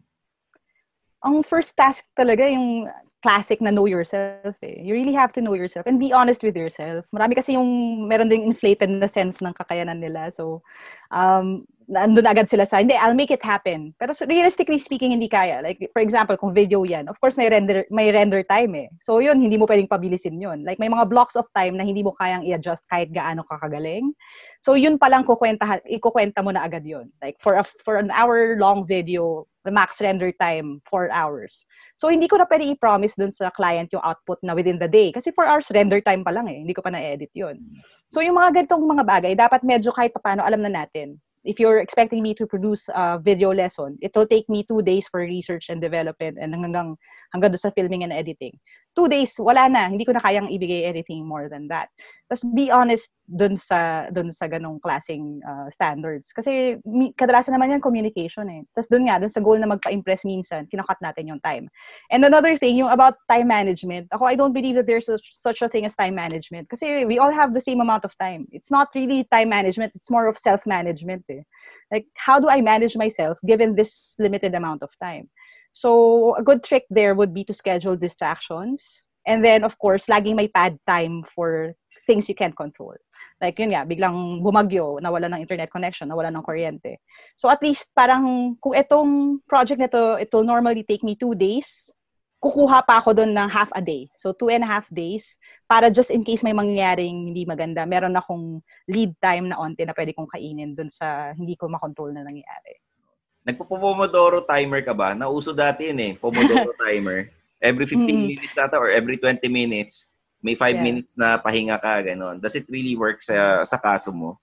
ang first task talaga yung classic na know yourself eh. You really have to know yourself and be honest with yourself. Marami kasi yung meron ding inflated na sense ng kakayanan nila. So, um, nandun agad sila sa, hindi, I'll make it happen. Pero realistically speaking, hindi kaya. Like, for example, kung video yan, of course, may render, may render time eh. So, yun, hindi mo pwedeng pabilisin yun. Like, may mga blocks of time na hindi mo kayang i-adjust kahit gaano ka kagaling. So, yun palang kukwenta, ikukwenta mo na agad yun. Like, for, a, for an hour-long video, the max render time, 4 hours. So, hindi ko na pwede i-promise dun sa client yung output na within the day. Kasi 4 hours render time pa lang eh. Hindi ko pa na-edit yun. So, yung mga ganitong mga bagay, dapat medyo kahit paano alam na natin. If you're expecting me to produce a video lesson, it will take me two days for research and development and hanggang hanggang doon sa filming and editing. Two days, wala na. Hindi ko na kayang ibigay anything more than that. Tapos be honest doon sa doon sa ganong klaseng uh, standards. Kasi kadalasan naman yan communication eh. Tapos doon nga, doon sa goal na magpa-impress minsan, kinakat natin yung time. And another thing, yung about time management. Ako, I don't believe that there's a, such a thing as time management. Kasi we all have the same amount of time. It's not really time management. It's more of self-management eh. Like, how do I manage myself given this limited amount of time? So, a good trick there would be to schedule distractions. And then, of course, laging may pad time for things you can't control. Like, yun nga, biglang bumagyo, nawala ng internet connection, nawala ng kuryente. So, at least, parang, kung itong project na to, it will normally take me two days, kukuha pa ako doon ng half a day. So, two and a half days para just in case may mangyaring hindi maganda, meron akong lead time na onte na pwede kong kainin doon sa hindi ko makontrol na nangyayari. Nagpo-Pomodoro timer ka ba? Nauso dati yun eh, Pomodoro timer. Every 15 mm. minutes ata or every 20 minutes, may 5 yeah. minutes na pahinga ka, gano'n. Does it really work sa, sa kaso mo?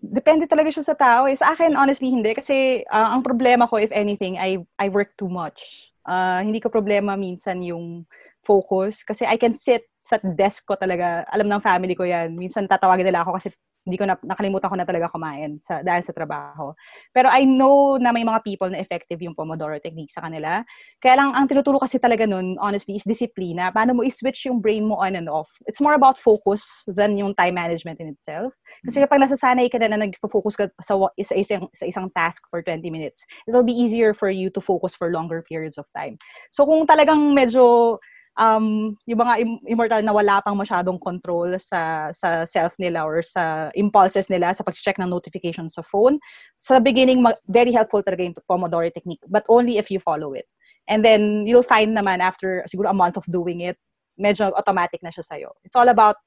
Depende talaga siya sa tao. Eh. Sa akin, honestly, hindi. Kasi uh, ang problema ko, if anything, I, I work too much uh, hindi ko problema minsan yung focus kasi I can sit sa desk ko talaga. Alam ng family ko yan. Minsan tatawagin nila ako kasi hindi ko na, nakalimutan ko na talaga kumain sa, dahil sa trabaho. Pero I know na may mga people na effective yung Pomodoro technique sa kanila. Kaya lang, ang tinuturo kasi talaga nun, honestly, is disiplina. Paano mo i-switch yung brain mo on and off. It's more about focus than yung time management in itself. Kasi mm. kapag nasasanay ka na na nag-focus ka sa, sa, isang, sa isang task for 20 minutes, it'll be easier for you to focus for longer periods of time. So kung talagang medyo um, yung mga immortal na wala pang masyadong control sa sa self nila or sa impulses nila sa pag-check ng notifications sa phone. Sa beginning, very helpful talaga yung Pomodoro technique, but only if you follow it. And then, you'll find naman after siguro a month of doing it, medyo automatic na siya sa'yo. It's all about,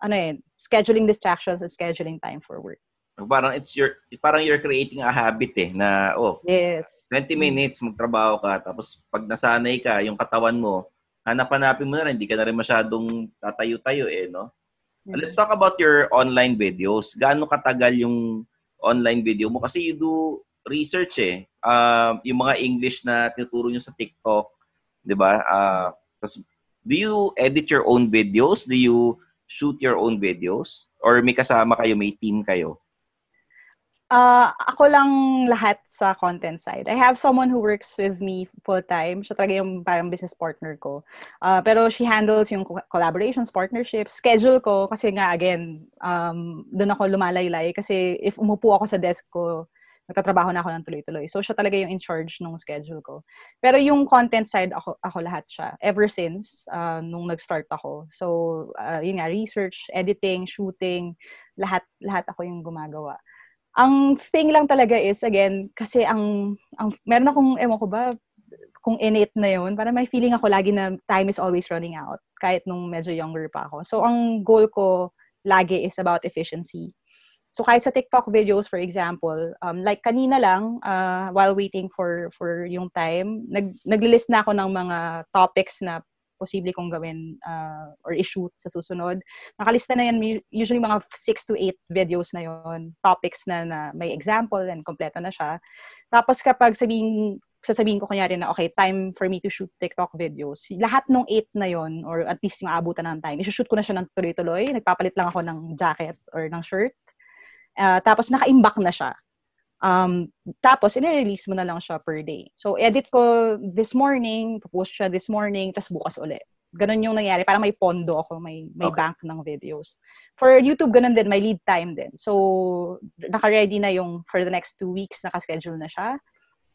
ano yun, scheduling distractions and scheduling time for work. Parang it's your parang you're creating a habit eh na oh. Yes. 20 minutes magtrabaho ka tapos pag nasanay ka yung katawan mo hanap-hanapin mo na rin, hindi ka na rin masyadong tatayo-tayo eh, no? Mm-hmm. Let's talk about your online videos. Gaano katagal yung online video mo? Kasi you do research eh. Uh, yung mga English na tinuturo nyo sa TikTok, di ba? Uh, do you edit your own videos? Do you shoot your own videos? Or may kasama kayo, may team kayo? Uh, ako lang lahat sa content side. I have someone who works with me full-time. Siya talaga yung parang business partner ko. Uh, pero she handles yung collaborations, partnerships, schedule ko. Kasi nga, again, um, doon ako lumalaylay. Kasi if umupo ako sa desk ko, nagtatrabaho na ako ng tuloy-tuloy. So, siya talaga yung in charge ng schedule ko. Pero yung content side, ako, ako lahat siya. Ever since, uh, nung nag-start ako. So, uh, yun nga, research, editing, shooting, lahat, lahat ako yung gumagawa. Ang thing lang talaga is, again, kasi ang, ang meron akong, ewan ko ba, kung innate na yun, parang may feeling ako lagi na time is always running out, kahit nung medyo younger pa ako. So, ang goal ko lagi is about efficiency. So, kahit sa TikTok videos, for example, um, like kanina lang, uh, while waiting for for yung time, nag, naglilist na ako ng mga topics na posible kong gawin uh, or i-shoot sa susunod. Nakalista na yan, usually mga 6 to 8 videos na yon topics na, na may example and kompleto na siya. Tapos kapag sabihin, sasabihin ko kunyari na, okay, time for me to shoot TikTok videos. Lahat ng 8 na yon or at least yung aabutan ng time, i-shoot ko na siya ng tuloy-tuloy. Nagpapalit lang ako ng jacket or ng shirt. Uh, tapos naka-imbak na siya. Um, tapos, i-release mo na lang siya per day. So, edit ko this morning, post siya this morning, tapos bukas ulit. Ganun yung nangyari. Parang may pondo ako, may, may okay. bank ng videos. For YouTube, ganun din, may lead time din. So, naka-ready na yung for the next two weeks, naka-schedule na siya.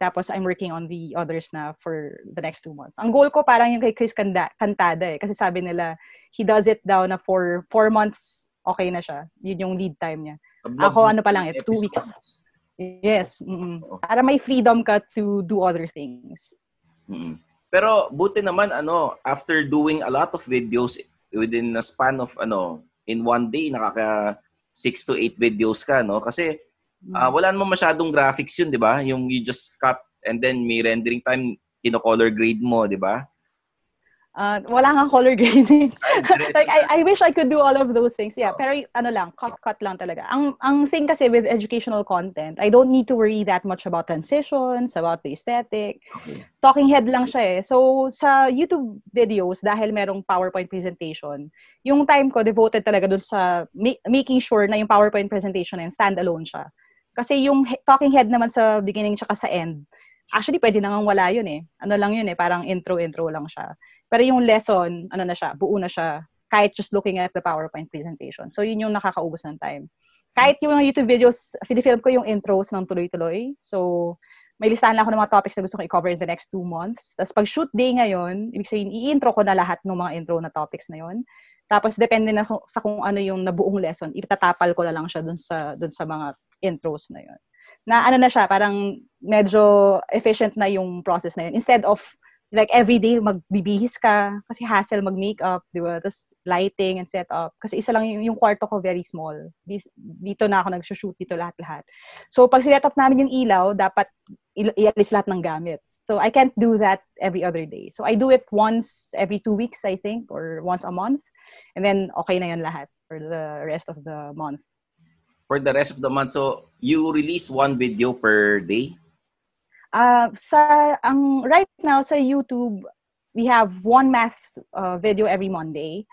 Tapos, I'm working on the others na for the next two months. Ang goal ko, parang yung kay Chris Kanda, Cantada eh. Kasi sabi nila, he does it daw na for four months, okay na siya. Yun yung lead time niya. Ako, ano pa lang eh, two weeks. Yes. Mm-mm. Para may freedom ka to do other things. Mm-mm. Pero buti naman ano, after doing a lot of videos within a span of ano, in one day nakaka 6 to 8 videos ka, no? Kasi uh, wala naman masyadong graphics yun, 'di ba? Yung you just cut and then may rendering time kino-color grade mo, 'di ba? Uh, wala nga color grading. like, I, I wish I could do all of those things. Yeah, pero ano lang, cut-cut lang talaga. Ang, ang thing kasi with educational content, I don't need to worry that much about transitions, about the aesthetic. Okay. Talking head lang siya eh. So, sa YouTube videos, dahil merong PowerPoint presentation, yung time ko devoted talaga dun sa ma- making sure na yung PowerPoint presentation na yun, standalone siya. Kasi yung he- talking head naman sa beginning tsaka sa end, actually pwede nang wala yun eh. Ano lang yun eh, parang intro-intro lang siya. Pero yung lesson, ano na siya, buo na siya, kahit just looking at the PowerPoint presentation. So, yun yung nakakaubos ng time. Kahit yung mga YouTube videos, film ko yung intros ng tuloy-tuloy. So, may listahan lang ako ng mga topics na gusto kong i-cover in the next two months. Tapos pag shoot day ngayon, ibig sabihin, i-intro ko na lahat ng mga intro na topics na yon. Tapos depende na sa kung ano yung nabuong lesson, itatapal ko na lang siya dun sa dun sa mga intros na yon. Na ano na siya, parang medyo efficient na yung process na yun. Instead of like every day magbibihis ka kasi hassle mag-makeup, 'di ba? Tapos lighting and setup kasi isa lang yung, yung kwarto ko very small. Dito na ako nag-shoot dito lahat-lahat. So pag sinet up namin yung ilaw, dapat ialis lahat ng gamit. So I can't do that every other day. So I do it once every two weeks, I think, or once a month. And then okay na yun lahat for the rest of the month. For the rest of the month, so you release one video per day? Uh, sa ang right now sa YouTube, we have one math uh, video every Monday,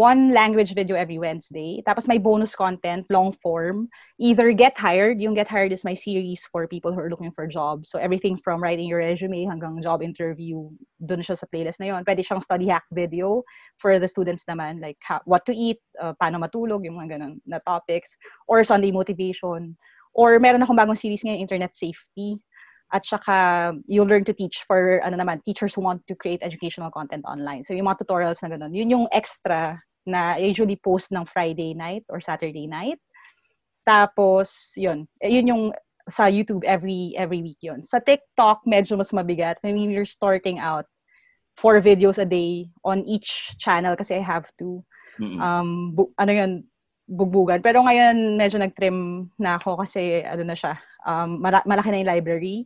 one language video every Wednesday. Tapos may bonus content, long form. Either Get Hired, yung Get Hired is my series for people who are looking for jobs. So everything from writing your resume hanggang job interview, dun siya sa playlist na yon. Pwede siyang study hack video for the students naman, like how, what to eat, uh, paano matulog, yung mga ganun na topics. Or Sunday motivation. Or meron akong bagong series ngayon, internet safety at saka you learn to teach for ano naman teachers who want to create educational content online. So yung mga tutorials na ganun, yun yung extra na usually post ng Friday night or Saturday night. Tapos yun, yun yung sa YouTube every every week yun. Sa TikTok medyo mas mabigat. I mean, you're starting out four videos a day on each channel kasi I have to. Mm-hmm. Um bu- ano yun, bugbugan. Pero ngayon medyo nag-trim na ako kasi ano na siya, um, malaki na yung library.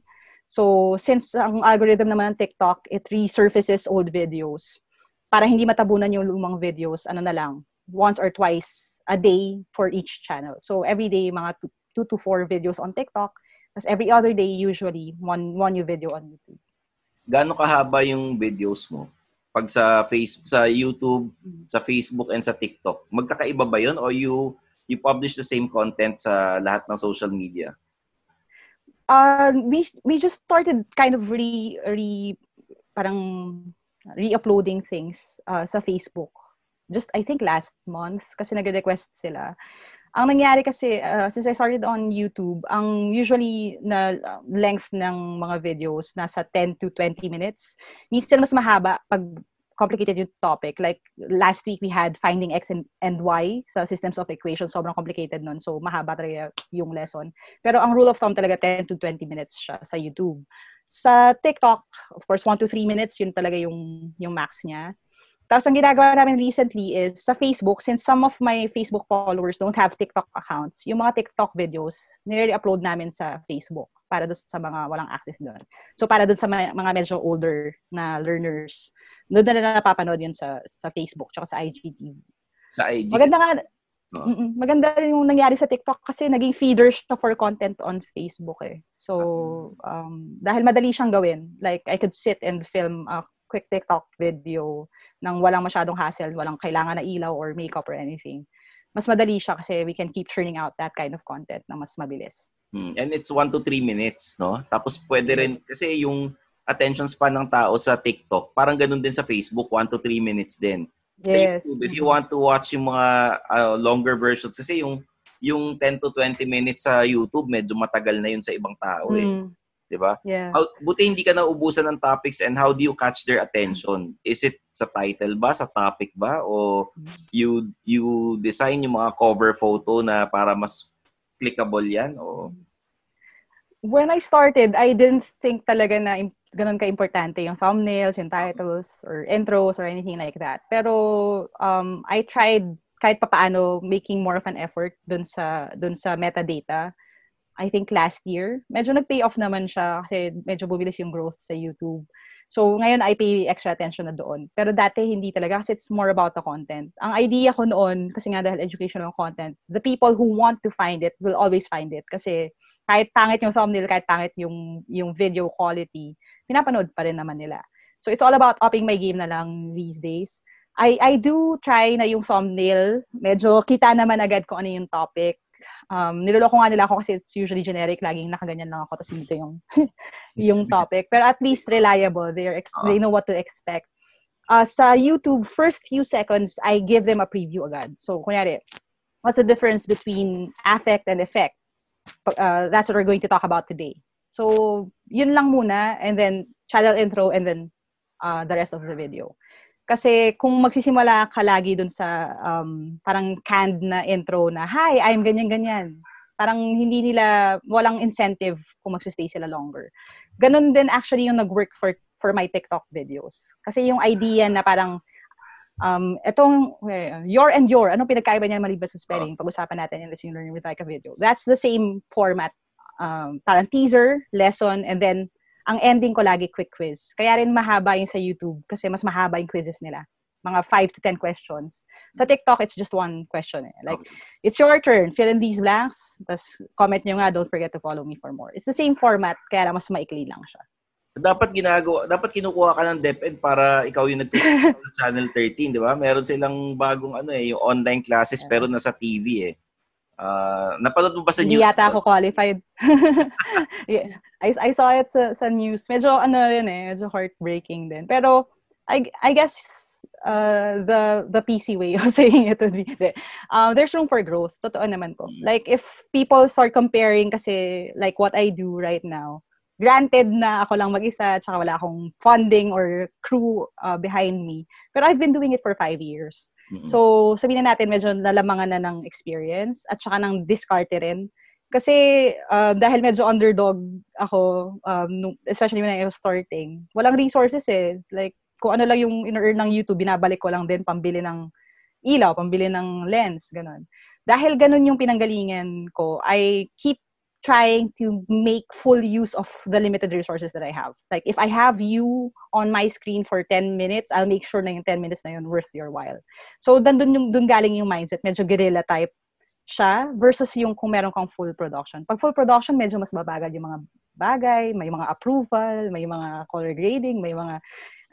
So, since ang algorithm naman ng TikTok, it resurfaces old videos. Para hindi matabunan yung lumang videos, ano na lang, once or twice a day for each channel. So, every day, mga two, two to four videos on TikTok. Tapos every other day, usually, one, one new video on YouTube. Gaano kahaba yung videos mo? Pag sa face sa YouTube, mm-hmm. sa Facebook, and sa TikTok, magkakaiba ba yun? O you, you publish the same content sa lahat ng social media? uh, we we just started kind of re re parang re-uploading things uh, sa Facebook. Just I think last month kasi nag-request sila. Ang nangyari kasi uh, since I started on YouTube, ang usually na length ng mga videos nasa 10 to 20 minutes. Minsan mas mahaba pag complicated yung topic. Like, last week we had finding X and, and Y sa systems of equations. Sobrang complicated nun. So, mahaba talaga yung lesson. Pero ang rule of thumb talaga, 10 to 20 minutes siya sa YouTube. Sa TikTok, of course, 1 to 3 minutes, yun talaga yung, yung max niya. Tapos, ang ginagawa namin recently is sa Facebook, since some of my Facebook followers don't have TikTok accounts, yung mga TikTok videos, nire-upload namin sa Facebook para doon sa mga walang access doon. So, para doon sa mga, mga medyo older na learners, doon na napapanood yun sa, sa Facebook tsaka sa IGTV. Sa IGTV? Maganda nga, oh. maganda yung nangyari sa TikTok kasi naging feeder siya for content on Facebook eh. So, um, dahil madali siyang gawin. Like, I could sit and film a quick TikTok video nang walang masyadong hassle, walang kailangan na ilaw or makeup or anything. Mas madali siya kasi we can keep churning out that kind of content na mas mabilis. Hmm. And it's 1 to 3 minutes, no? Tapos pwede rin, kasi yung attention span ng tao sa TikTok, parang ganun din sa Facebook, 1 to 3 minutes din. Sa yes. YouTube, if you want to watch yung mga uh, longer versions, kasi yung yung 10 to 20 minutes sa YouTube, medyo matagal na yun sa ibang tao eh. Mm. 'di ba? Yeah. How, buti hindi ka nauubusan ng topics and how do you catch their attention? Is it sa title ba, sa topic ba o you you design yung mga cover photo na para mas clickable 'yan o When I started, I didn't think talaga na ganun ka-importante yung thumbnails, yung titles, or intros, or anything like that. Pero um, I tried kahit papaano making more of an effort dun sa dun sa metadata I think last year. Medyo nag-pay off naman siya kasi medyo bumilis yung growth sa YouTube. So, ngayon I pay extra attention na doon. Pero dati hindi talaga kasi it's more about the content. Ang idea ko noon, kasi nga dahil educational content, the people who want to find it will always find it. Kasi kahit pangit yung thumbnail, kahit pangit yung, yung video quality, pinapanood pa rin naman nila. So, it's all about upping my game na lang these days. I, I do try na yung thumbnail, medyo kita naman agad kung ano yung topic um, niloloko nga nila ako kasi it's usually generic, laging nakaganyan lang ako, tapos dito yung, yung topic. Pero at least reliable, they're ex- they know what to expect. Uh, sa YouTube, first few seconds, I give them a preview agad. So, kunyari, what's the difference between affect and effect? Uh, that's what we're going to talk about today. So, yun lang muna, and then channel intro, and then uh, the rest of the video. Kasi kung magsisimula ka lagi dun sa um, parang canned na intro na, Hi, I'm ganyan-ganyan. Parang hindi nila, walang incentive kung magsistay sila longer. Ganon din actually yung nag-work for, for my TikTok videos. Kasi yung idea na parang, um, itong, uh, your and your, anong pinagkaiba niya maliban sa spelling? Pag-usapan natin in Listening Learning with Like a Video. That's the same format. Um, parang teaser, lesson, and then ang ending ko lagi quick quiz. Kaya rin mahaba yung sa YouTube kasi mas mahaba yung quizzes nila. Mga 5 to 10 questions. Sa TikTok, it's just one question. Eh. Like, it's your turn. Fill in these blanks. Tapos, comment nyo nga, don't forget to follow me for more. It's the same format, kaya lang mas maikli lang siya. Dapat ginagawa, dapat kinukuha ka ng DepEd para ikaw yung nagtuturo sa Channel 13, di ba? Meron silang bagong ano eh, yung online classes pero nasa TV eh. Uh, napanood mo ba sa Hindi news? Hindi yata ako qualified. yeah. I, I saw it sa, sa news. Medyo ano yun eh, medyo heartbreaking din. Pero I, I guess uh, the the PC way of saying it would be uh, there's room for growth. Totoo naman po. Like if people start comparing kasi like what I do right now, granted na ako lang mag-isa tsaka wala akong funding or crew uh, behind me. Pero I've been doing it for five years. Mm-hmm. So, sabihin na natin, medyo nalamangan na ng experience at saka ng diskarte rin. Kasi, uh, dahil medyo underdog ako, um, especially when I was starting, walang resources eh. Like, kung ano lang yung in-earn ng YouTube, binabalik ko lang din pambili ng ilaw, pambili ng lens, ganun. Dahil ganun yung pinanggalingan ko, I keep trying to make full use of the limited resources that I have. Like, if I have you on my screen for 10 minutes, I'll make sure na yung 10 minutes na yun worth your while. So, dun, dun, dun galing yung mindset. Medyo guerrilla type siya versus yung kung meron kang full production. Pag full production, medyo mas mabagal yung mga bagay, may mga approval, may mga color grading, may mga...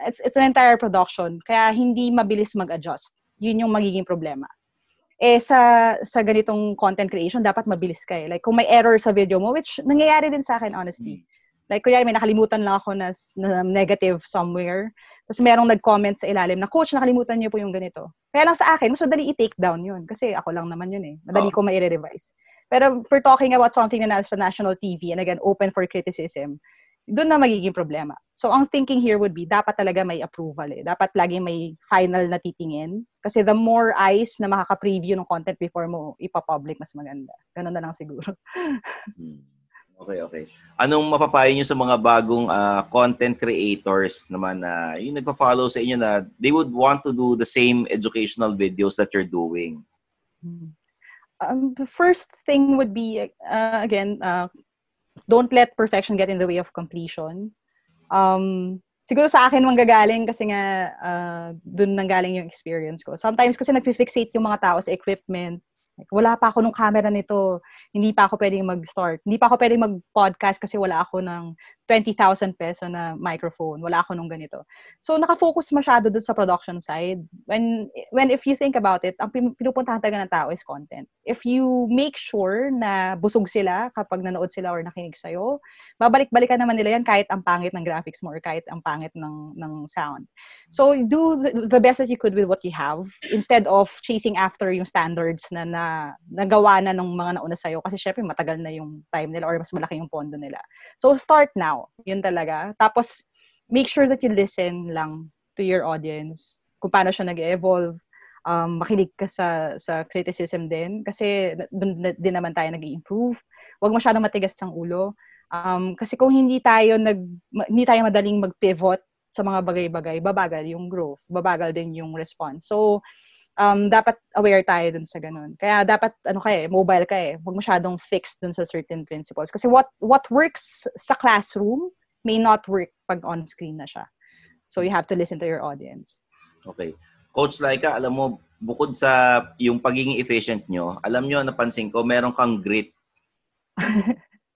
It's, it's an entire production. Kaya hindi mabilis mag-adjust. Yun yung magiging problema eh sa sa ganitong content creation dapat mabilis ka eh. Like kung may error sa video mo which nangyayari din sa akin honestly. Like kuya may nakalimutan lang ako na, na negative somewhere. Tapos merong nag-comment sa ilalim na coach nakalimutan niyo po yung ganito. Kaya lang sa akin mas madali i-take down yun kasi ako lang naman yun eh. Madali oh. ko ma-revise. Pero for talking about something na nasa national TV and again open for criticism, doon na magiging problema. So, ang thinking here would be, dapat talaga may approval eh. Dapat lagi may final na titingin. Kasi the more eyes na makaka-preview ng content before mo ipapublic, mas maganda. Ganun na lang siguro. Hmm. okay, okay. Anong mapapayo nyo sa mga bagong uh, content creators naman na uh, yung nagpa-follow sa inyo na they would want to do the same educational videos that you're doing? Hmm. Um, the first thing would be, uh, again, uh, don't let perfection get in the way of completion. Um, siguro sa akin manggagaling kasi nga uh, dun nanggaling yung experience ko. Sometimes kasi nagfi-fixate yung mga tao sa equipment, Like, wala pa ako nung camera nito. Hindi pa ako pwedeng mag-start. Hindi pa ako pwedeng mag-podcast kasi wala ako ng 20,000 peso na microphone. Wala ako nung ganito. So, nakafocus masyado dun sa production side. When, when if you think about it, ang pinupuntahan talaga ng tao is content. If you make sure na busog sila kapag nanood sila or nakinig sa'yo, babalik-balikan naman nila yan kahit ang pangit ng graphics mo or kahit ang pangit ng, ng sound. So, do the, the best that you could with what you have instead of chasing after yung standards na, na nagawa na ng mga nauna sa'yo kasi syempre matagal na yung time nila or mas malaki yung pondo nila. So, start now. Yun talaga. Tapos, make sure that you listen lang to your audience kung paano siya nag-evolve. Um, makinig ka sa, sa criticism din kasi doon din naman tayo nag improve Huwag masyadong matigas ang ulo. Um, kasi kung hindi tayo nag hindi tayo madaling mag-pivot sa mga bagay-bagay, babagal yung growth, babagal din yung response. So, um, dapat aware tayo dun sa ganun. Kaya dapat, ano ka eh, mobile ka eh. Huwag masyadong fixed dun sa certain principles. Kasi what what works sa classroom may not work pag on-screen na siya. So you have to listen to your audience. Okay. Coach Laika, alam mo, bukod sa yung pagiging efficient nyo, alam nyo, napansin ko, meron kang grit.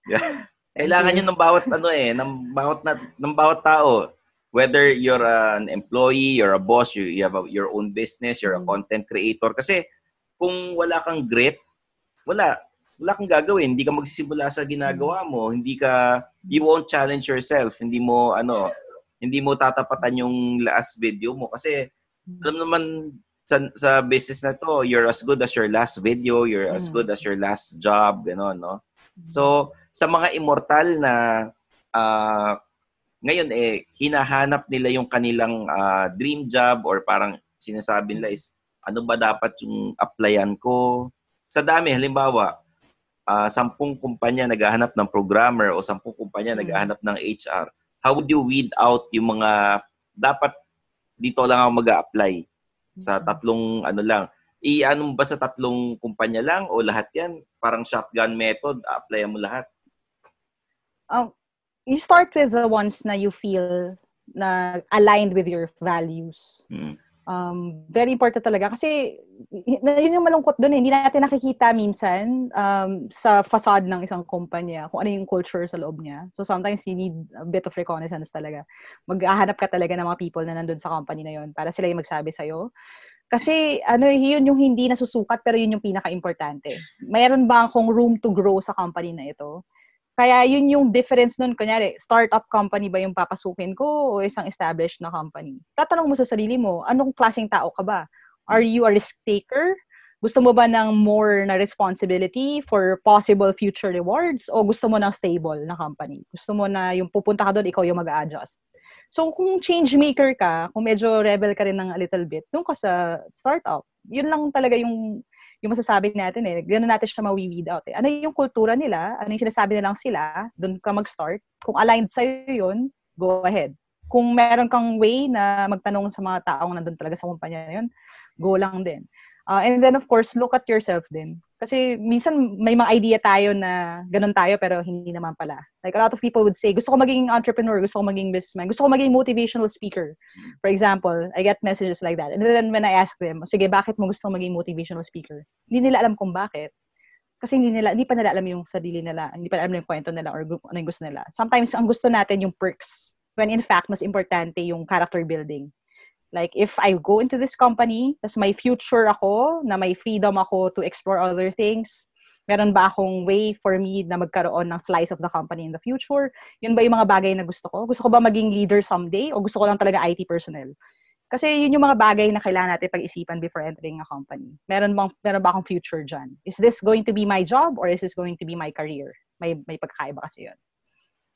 yeah. Kailangan yun ng bawat ano eh, ng bawat na, ng bawat tao. Whether you're an employee, you're a boss, you, you have a, your own business, you're a mm. content creator. Kasi kung wala kang grit, wala wala kang gagawin. Hindi ka magsisimula sa ginagawa mo. Hindi ka, you won't challenge yourself. Hindi mo, ano, hindi mo tatapatan yung last video mo. Kasi, alam naman, sa, sa business na to, you're as good as your last video, you're as good as your last job, gano'n, no? So, sa mga immortal na uh, ngayon eh hinahanap nila yung kanilang uh, dream job or parang sinasabi nila is ano ba dapat yung applyan ko sa dami halimbawa uh, sampung kumpanya naghahanap ng programmer o sampung kumpanya mm. naghahanap ng HR, how would you weed out yung mga dapat dito lang ako mag-apply sa tatlong ano lang. I-ano ba sa tatlong kumpanya lang o lahat yan? Parang shotgun method, apply mo lahat? Um, you start with the ones na you feel na aligned with your values. Mm um, very important talaga kasi yun yung malungkot doon eh. Hindi natin nakikita minsan um, sa facade ng isang kumpanya kung ano yung culture sa loob niya. So sometimes you need a bit of reconnaissance talaga. Maghahanap ka talaga ng mga people na nandun sa company na yun para sila yung magsabi sa'yo. Kasi ano, yun yung hindi nasusukat pero yun yung pinaka-importante. Mayroon ba akong room to grow sa company na ito? Kaya yun yung difference nun, kunyari, startup company ba yung papasukin ko o isang established na company? Tatanong mo sa sarili mo, anong klaseng tao ka ba? Are you a risk taker? Gusto mo ba ng more na responsibility for possible future rewards o gusto mo ng stable na company? Gusto mo na yung pupunta ka doon, ikaw yung mag-adjust? So, kung change maker ka, kung medyo rebel ka rin ng a little bit, doon ka sa startup. Yun lang talaga yung yung masasabi natin eh, ganoon natin siya ma-weed out eh. Ano yung kultura nila, ano yung sinasabi nilang sila, doon ka mag-start. Kung aligned sa'yo yun, go ahead. Kung meron kang way na magtanong sa mga taong nandun talaga sa kumpanya na yun, go lang din. Uh, and then, of course, look at yourself din. Kasi minsan may mga idea tayo na ganun tayo pero hindi naman pala. Like a lot of people would say, gusto ko maging entrepreneur, gusto ko maging businessman, gusto ko maging motivational speaker. For example, I get messages like that. And then when I ask them, sige, bakit mo gusto maging motivational speaker? Hindi nila alam kung bakit. Kasi hindi nila, hindi pa nila alam yung sarili nila, hindi pa alam yung kwento nila or ano yung gusto nila. Sometimes, ang gusto natin yung perks. When in fact, mas importante yung character building. Like, if I go into this company, tas may future ako, na may freedom ako to explore other things, meron ba akong way for me na magkaroon ng slice of the company in the future? Yun ba yung mga bagay na gusto ko? Gusto ko ba maging leader someday? O gusto ko lang talaga IT personnel? Kasi yun yung mga bagay na kailangan natin pag-isipan before entering a company. Meron bang meron ba akong future dyan? Is this going to be my job or is this going to be my career? May may pagkakaiba kasi yun.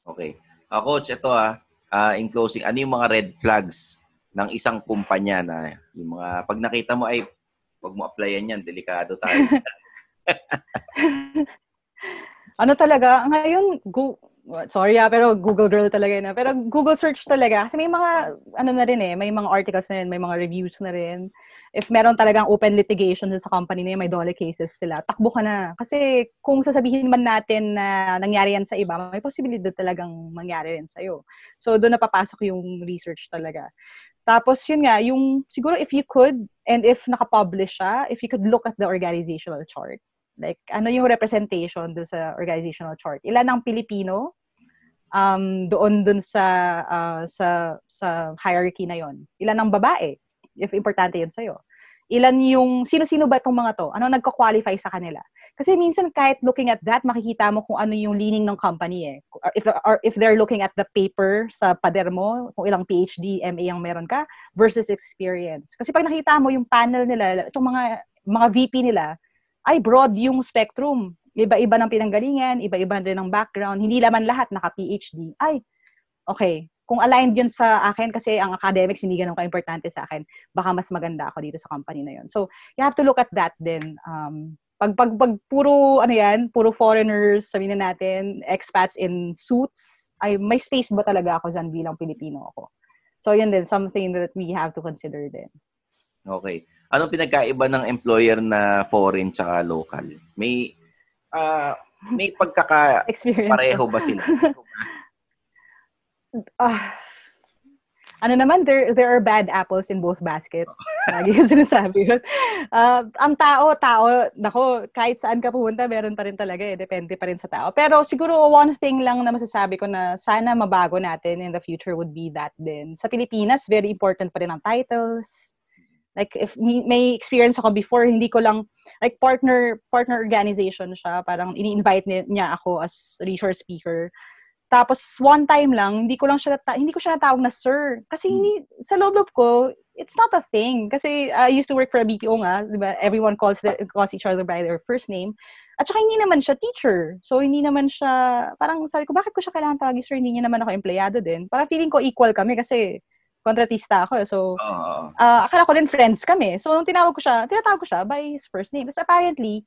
Okay. Uh, coach, ito ah, uh, in closing, ano yung mga red flags ng isang kumpanya na yung mga pag nakita mo ay wag mo applyan yan, delikado tayo. ano talaga, ngayon, go, sorry ah, pero Google girl talaga na. Pero Google search talaga. Kasi may mga, ano na rin eh, may mga articles na rin, may mga reviews na rin. If meron talagang open litigation sa company na yun, may dolly cases sila, takbo ka na. Kasi kung sasabihin man natin na nangyari yan sa iba, may posibilidad talagang mangyari rin sa'yo. So, doon napapasok yung research talaga. Tapos yun nga, yung siguro if you could and if naka-publish siya, if you could look at the organizational chart. Like ano yung representation do sa organizational chart? Ilan ang Pilipino um doon dun sa uh, sa sa hierarchy na yon? Ilan ang babae? If importante yun sa iyo. Ilan yung sino-sino ba itong mga to? Ano nagko-qualify sa kanila? Kasi minsan kahit looking at that, makikita mo kung ano yung leaning ng company eh. If, or if they're looking at the paper sa pader mo, kung ilang PhD, MA ang meron ka, versus experience. Kasi pag nakita mo yung panel nila, itong mga, mga VP nila, ay broad yung spectrum. Iba-iba ng pinanggalingan, iba-iba rin ng background. Hindi naman lahat naka-PhD. Ay, okay. Kung aligned yun sa akin, kasi ang academics hindi ganun ka-importante sa akin, baka mas maganda ako dito sa company na yun. So, you have to look at that din. Um, pag, pag, pag puro, ano yan, puro foreigners, sabihin na natin, expats in suits, ay may space ba talaga ako dyan bilang Pilipino ako? So, yun din, something that we have to consider din. Okay. Anong pinagkaiba ng employer na foreign tsaka local? May, uh, may pagkaka pareho ba sila? uh, ano naman, there, there are bad apples in both baskets. Lagi yung sinasabi yun. Uh, ang tao, tao, nako, kahit saan ka pumunta, meron pa rin talaga eh. Depende pa rin sa tao. Pero siguro one thing lang na masasabi ko na sana mabago natin in the future would be that din. Sa Pilipinas, very important pa rin ang titles. Like, if may experience ako before, hindi ko lang, like, partner partner organization siya. Parang ini-invite niya ako as resource speaker tapos one time lang, hindi ko lang siya hindi ko siya natawag na sir kasi hmm. hindi sa loob-loob ko, it's not a thing. Kasi uh, I used to work for a BPO nga, 'di ba? Everyone calls the, calls each other by their first name. At saka hindi naman siya teacher. So hindi naman siya parang sabi ko bakit ko siya kailangan tawagin sir? Hindi niya naman ako empleyado din. Para feeling ko equal kami kasi kontratista ako. So, uh, akala ko din friends kami. So, nung tinawag ko siya, tinatawag ko siya by his first name. Kasi apparently,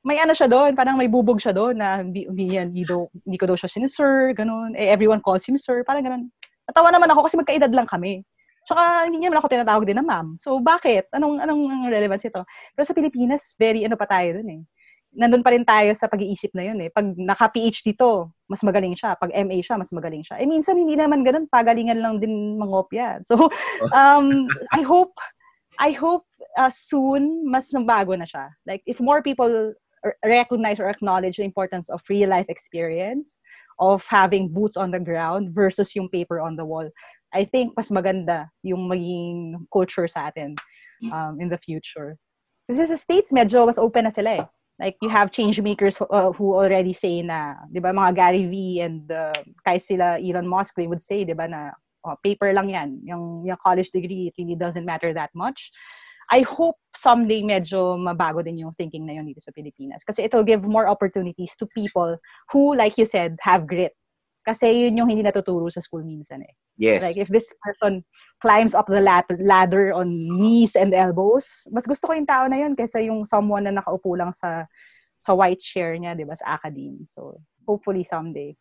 may ano siya doon, parang may bubog siya doon na hindi, hindi, yan, hindi, do, hindi ko daw siya sinisir, ganun. Eh, everyone calls him sir, parang ganun. Natawa naman ako kasi magkaedad lang kami. Tsaka hindi naman ako tinatawag din na ma'am. So, bakit? Anong, anong relevance ito? Pero sa Pilipinas, very ano pa tayo doon eh. Nandun pa rin tayo sa pag-iisip na yun eh. Pag naka-PhD to, mas magaling siya. Pag MA siya, mas magaling siya. Eh, minsan hindi naman ganun. Pagalingan lang din mangopya. So, um, I hope, I hope uh, soon, mas bago na siya. Like, if more people recognize or acknowledge the importance of real life experience, of having boots on the ground versus yung paper on the wall. I think mas maganda yung maging culture sa atin um, in the future. Kasi sa States, medyo mas open na sila eh. Like, you have change makers uh, who already say na, di ba, mga Gary V and uh, kahit sila Elon Musk, they would say, di ba, na oh, paper lang yan. Yung, yung college degree, it really doesn't matter that much. I hope someday medyo mabago din yung thinking na yun dito sa Pilipinas. Kasi it'll give more opportunities to people who, like you said, have grit. Kasi yun yung hindi natuturo sa school minsan eh. Yes. Like if this person climbs up the ladder on knees and elbows, mas gusto ko yung tao na yun kaysa yung someone na nakaupo lang sa sa white chair niya, 'di ba, sa academe. So, hopefully someday.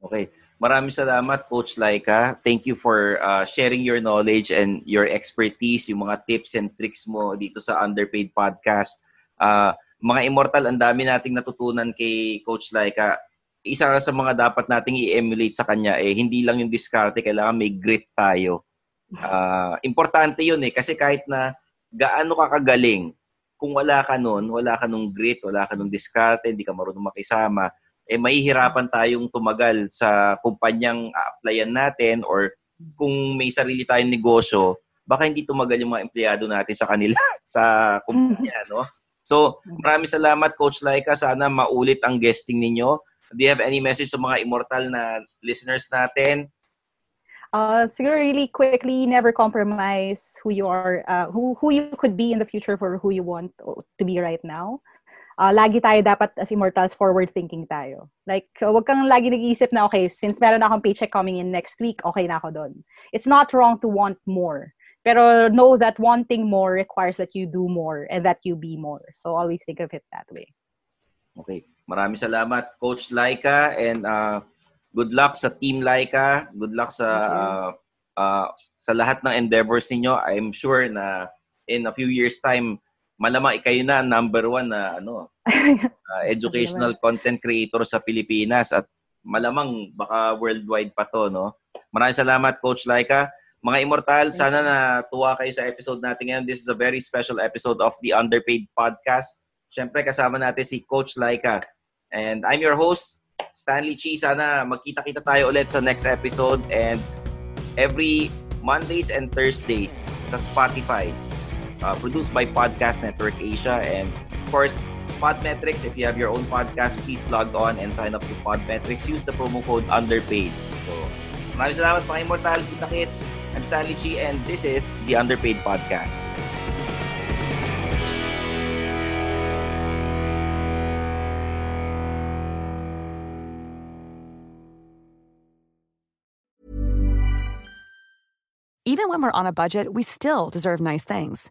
Okay. Maraming salamat, Coach Laika. Thank you for uh, sharing your knowledge and your expertise, yung mga tips and tricks mo dito sa Underpaid Podcast. Uh, mga immortal, ang dami nating natutunan kay Coach Laika. Isa sa mga dapat nating i-emulate sa kanya, eh, hindi lang yung diskarte, kailangan may grit tayo. Uh, importante yun eh, kasi kahit na gaano ka kagaling, kung wala ka nun, wala ka nung grit, wala ka nung diskarte, hindi ka marunong makisama, eh mahihirapan tayong tumagal sa kumpanyang a-applyan natin or kung may sarili tayong negosyo, baka hindi tumagal yung mga empleyado natin sa kanila, sa kumpanya, no? So, maraming salamat, Coach Laika. Sana maulit ang guesting ninyo. Do you have any message sa mga immortal na listeners natin? Uh, siguro really quickly, never compromise who you are, uh, who, who you could be in the future for who you want to be right now uh, lagi tayo dapat as immortals forward thinking tayo. Like wag kang lagi nag-iisip na okay, since meron akong paycheck coming in next week, okay na ako doon. It's not wrong to want more. Pero know that wanting more requires that you do more and that you be more. So always think of it that way. Okay. Maraming salamat Coach Laika and uh, good luck sa Team Laika. Good luck sa uh, uh, sa lahat ng endeavors ninyo. I'm sure na in a few years time malamang kayo na number one na ano uh, educational content creator sa Pilipinas at malamang baka worldwide pa to no? Maraming salamat coach Laika. Mga immortal sana na tuwa kayo sa episode natin ngayon. This is a very special episode of the Underpaid podcast. Syempre kasama natin si coach Laika. And I'm your host Stanley Chi. Sana magkita-kita tayo ulit sa next episode and every Mondays and Thursdays sa Spotify uh, produced by Podcast Network Asia. And of course, Podmetrics, if you have your own podcast, please log on and sign up to Podmetrics. Use the promo code UNDERPAID. So, maraming salamat mga Immortal Kita Kits. I'm Stanley Chi and this is the Underpaid Podcast. Even when we're on a budget, we still deserve nice things.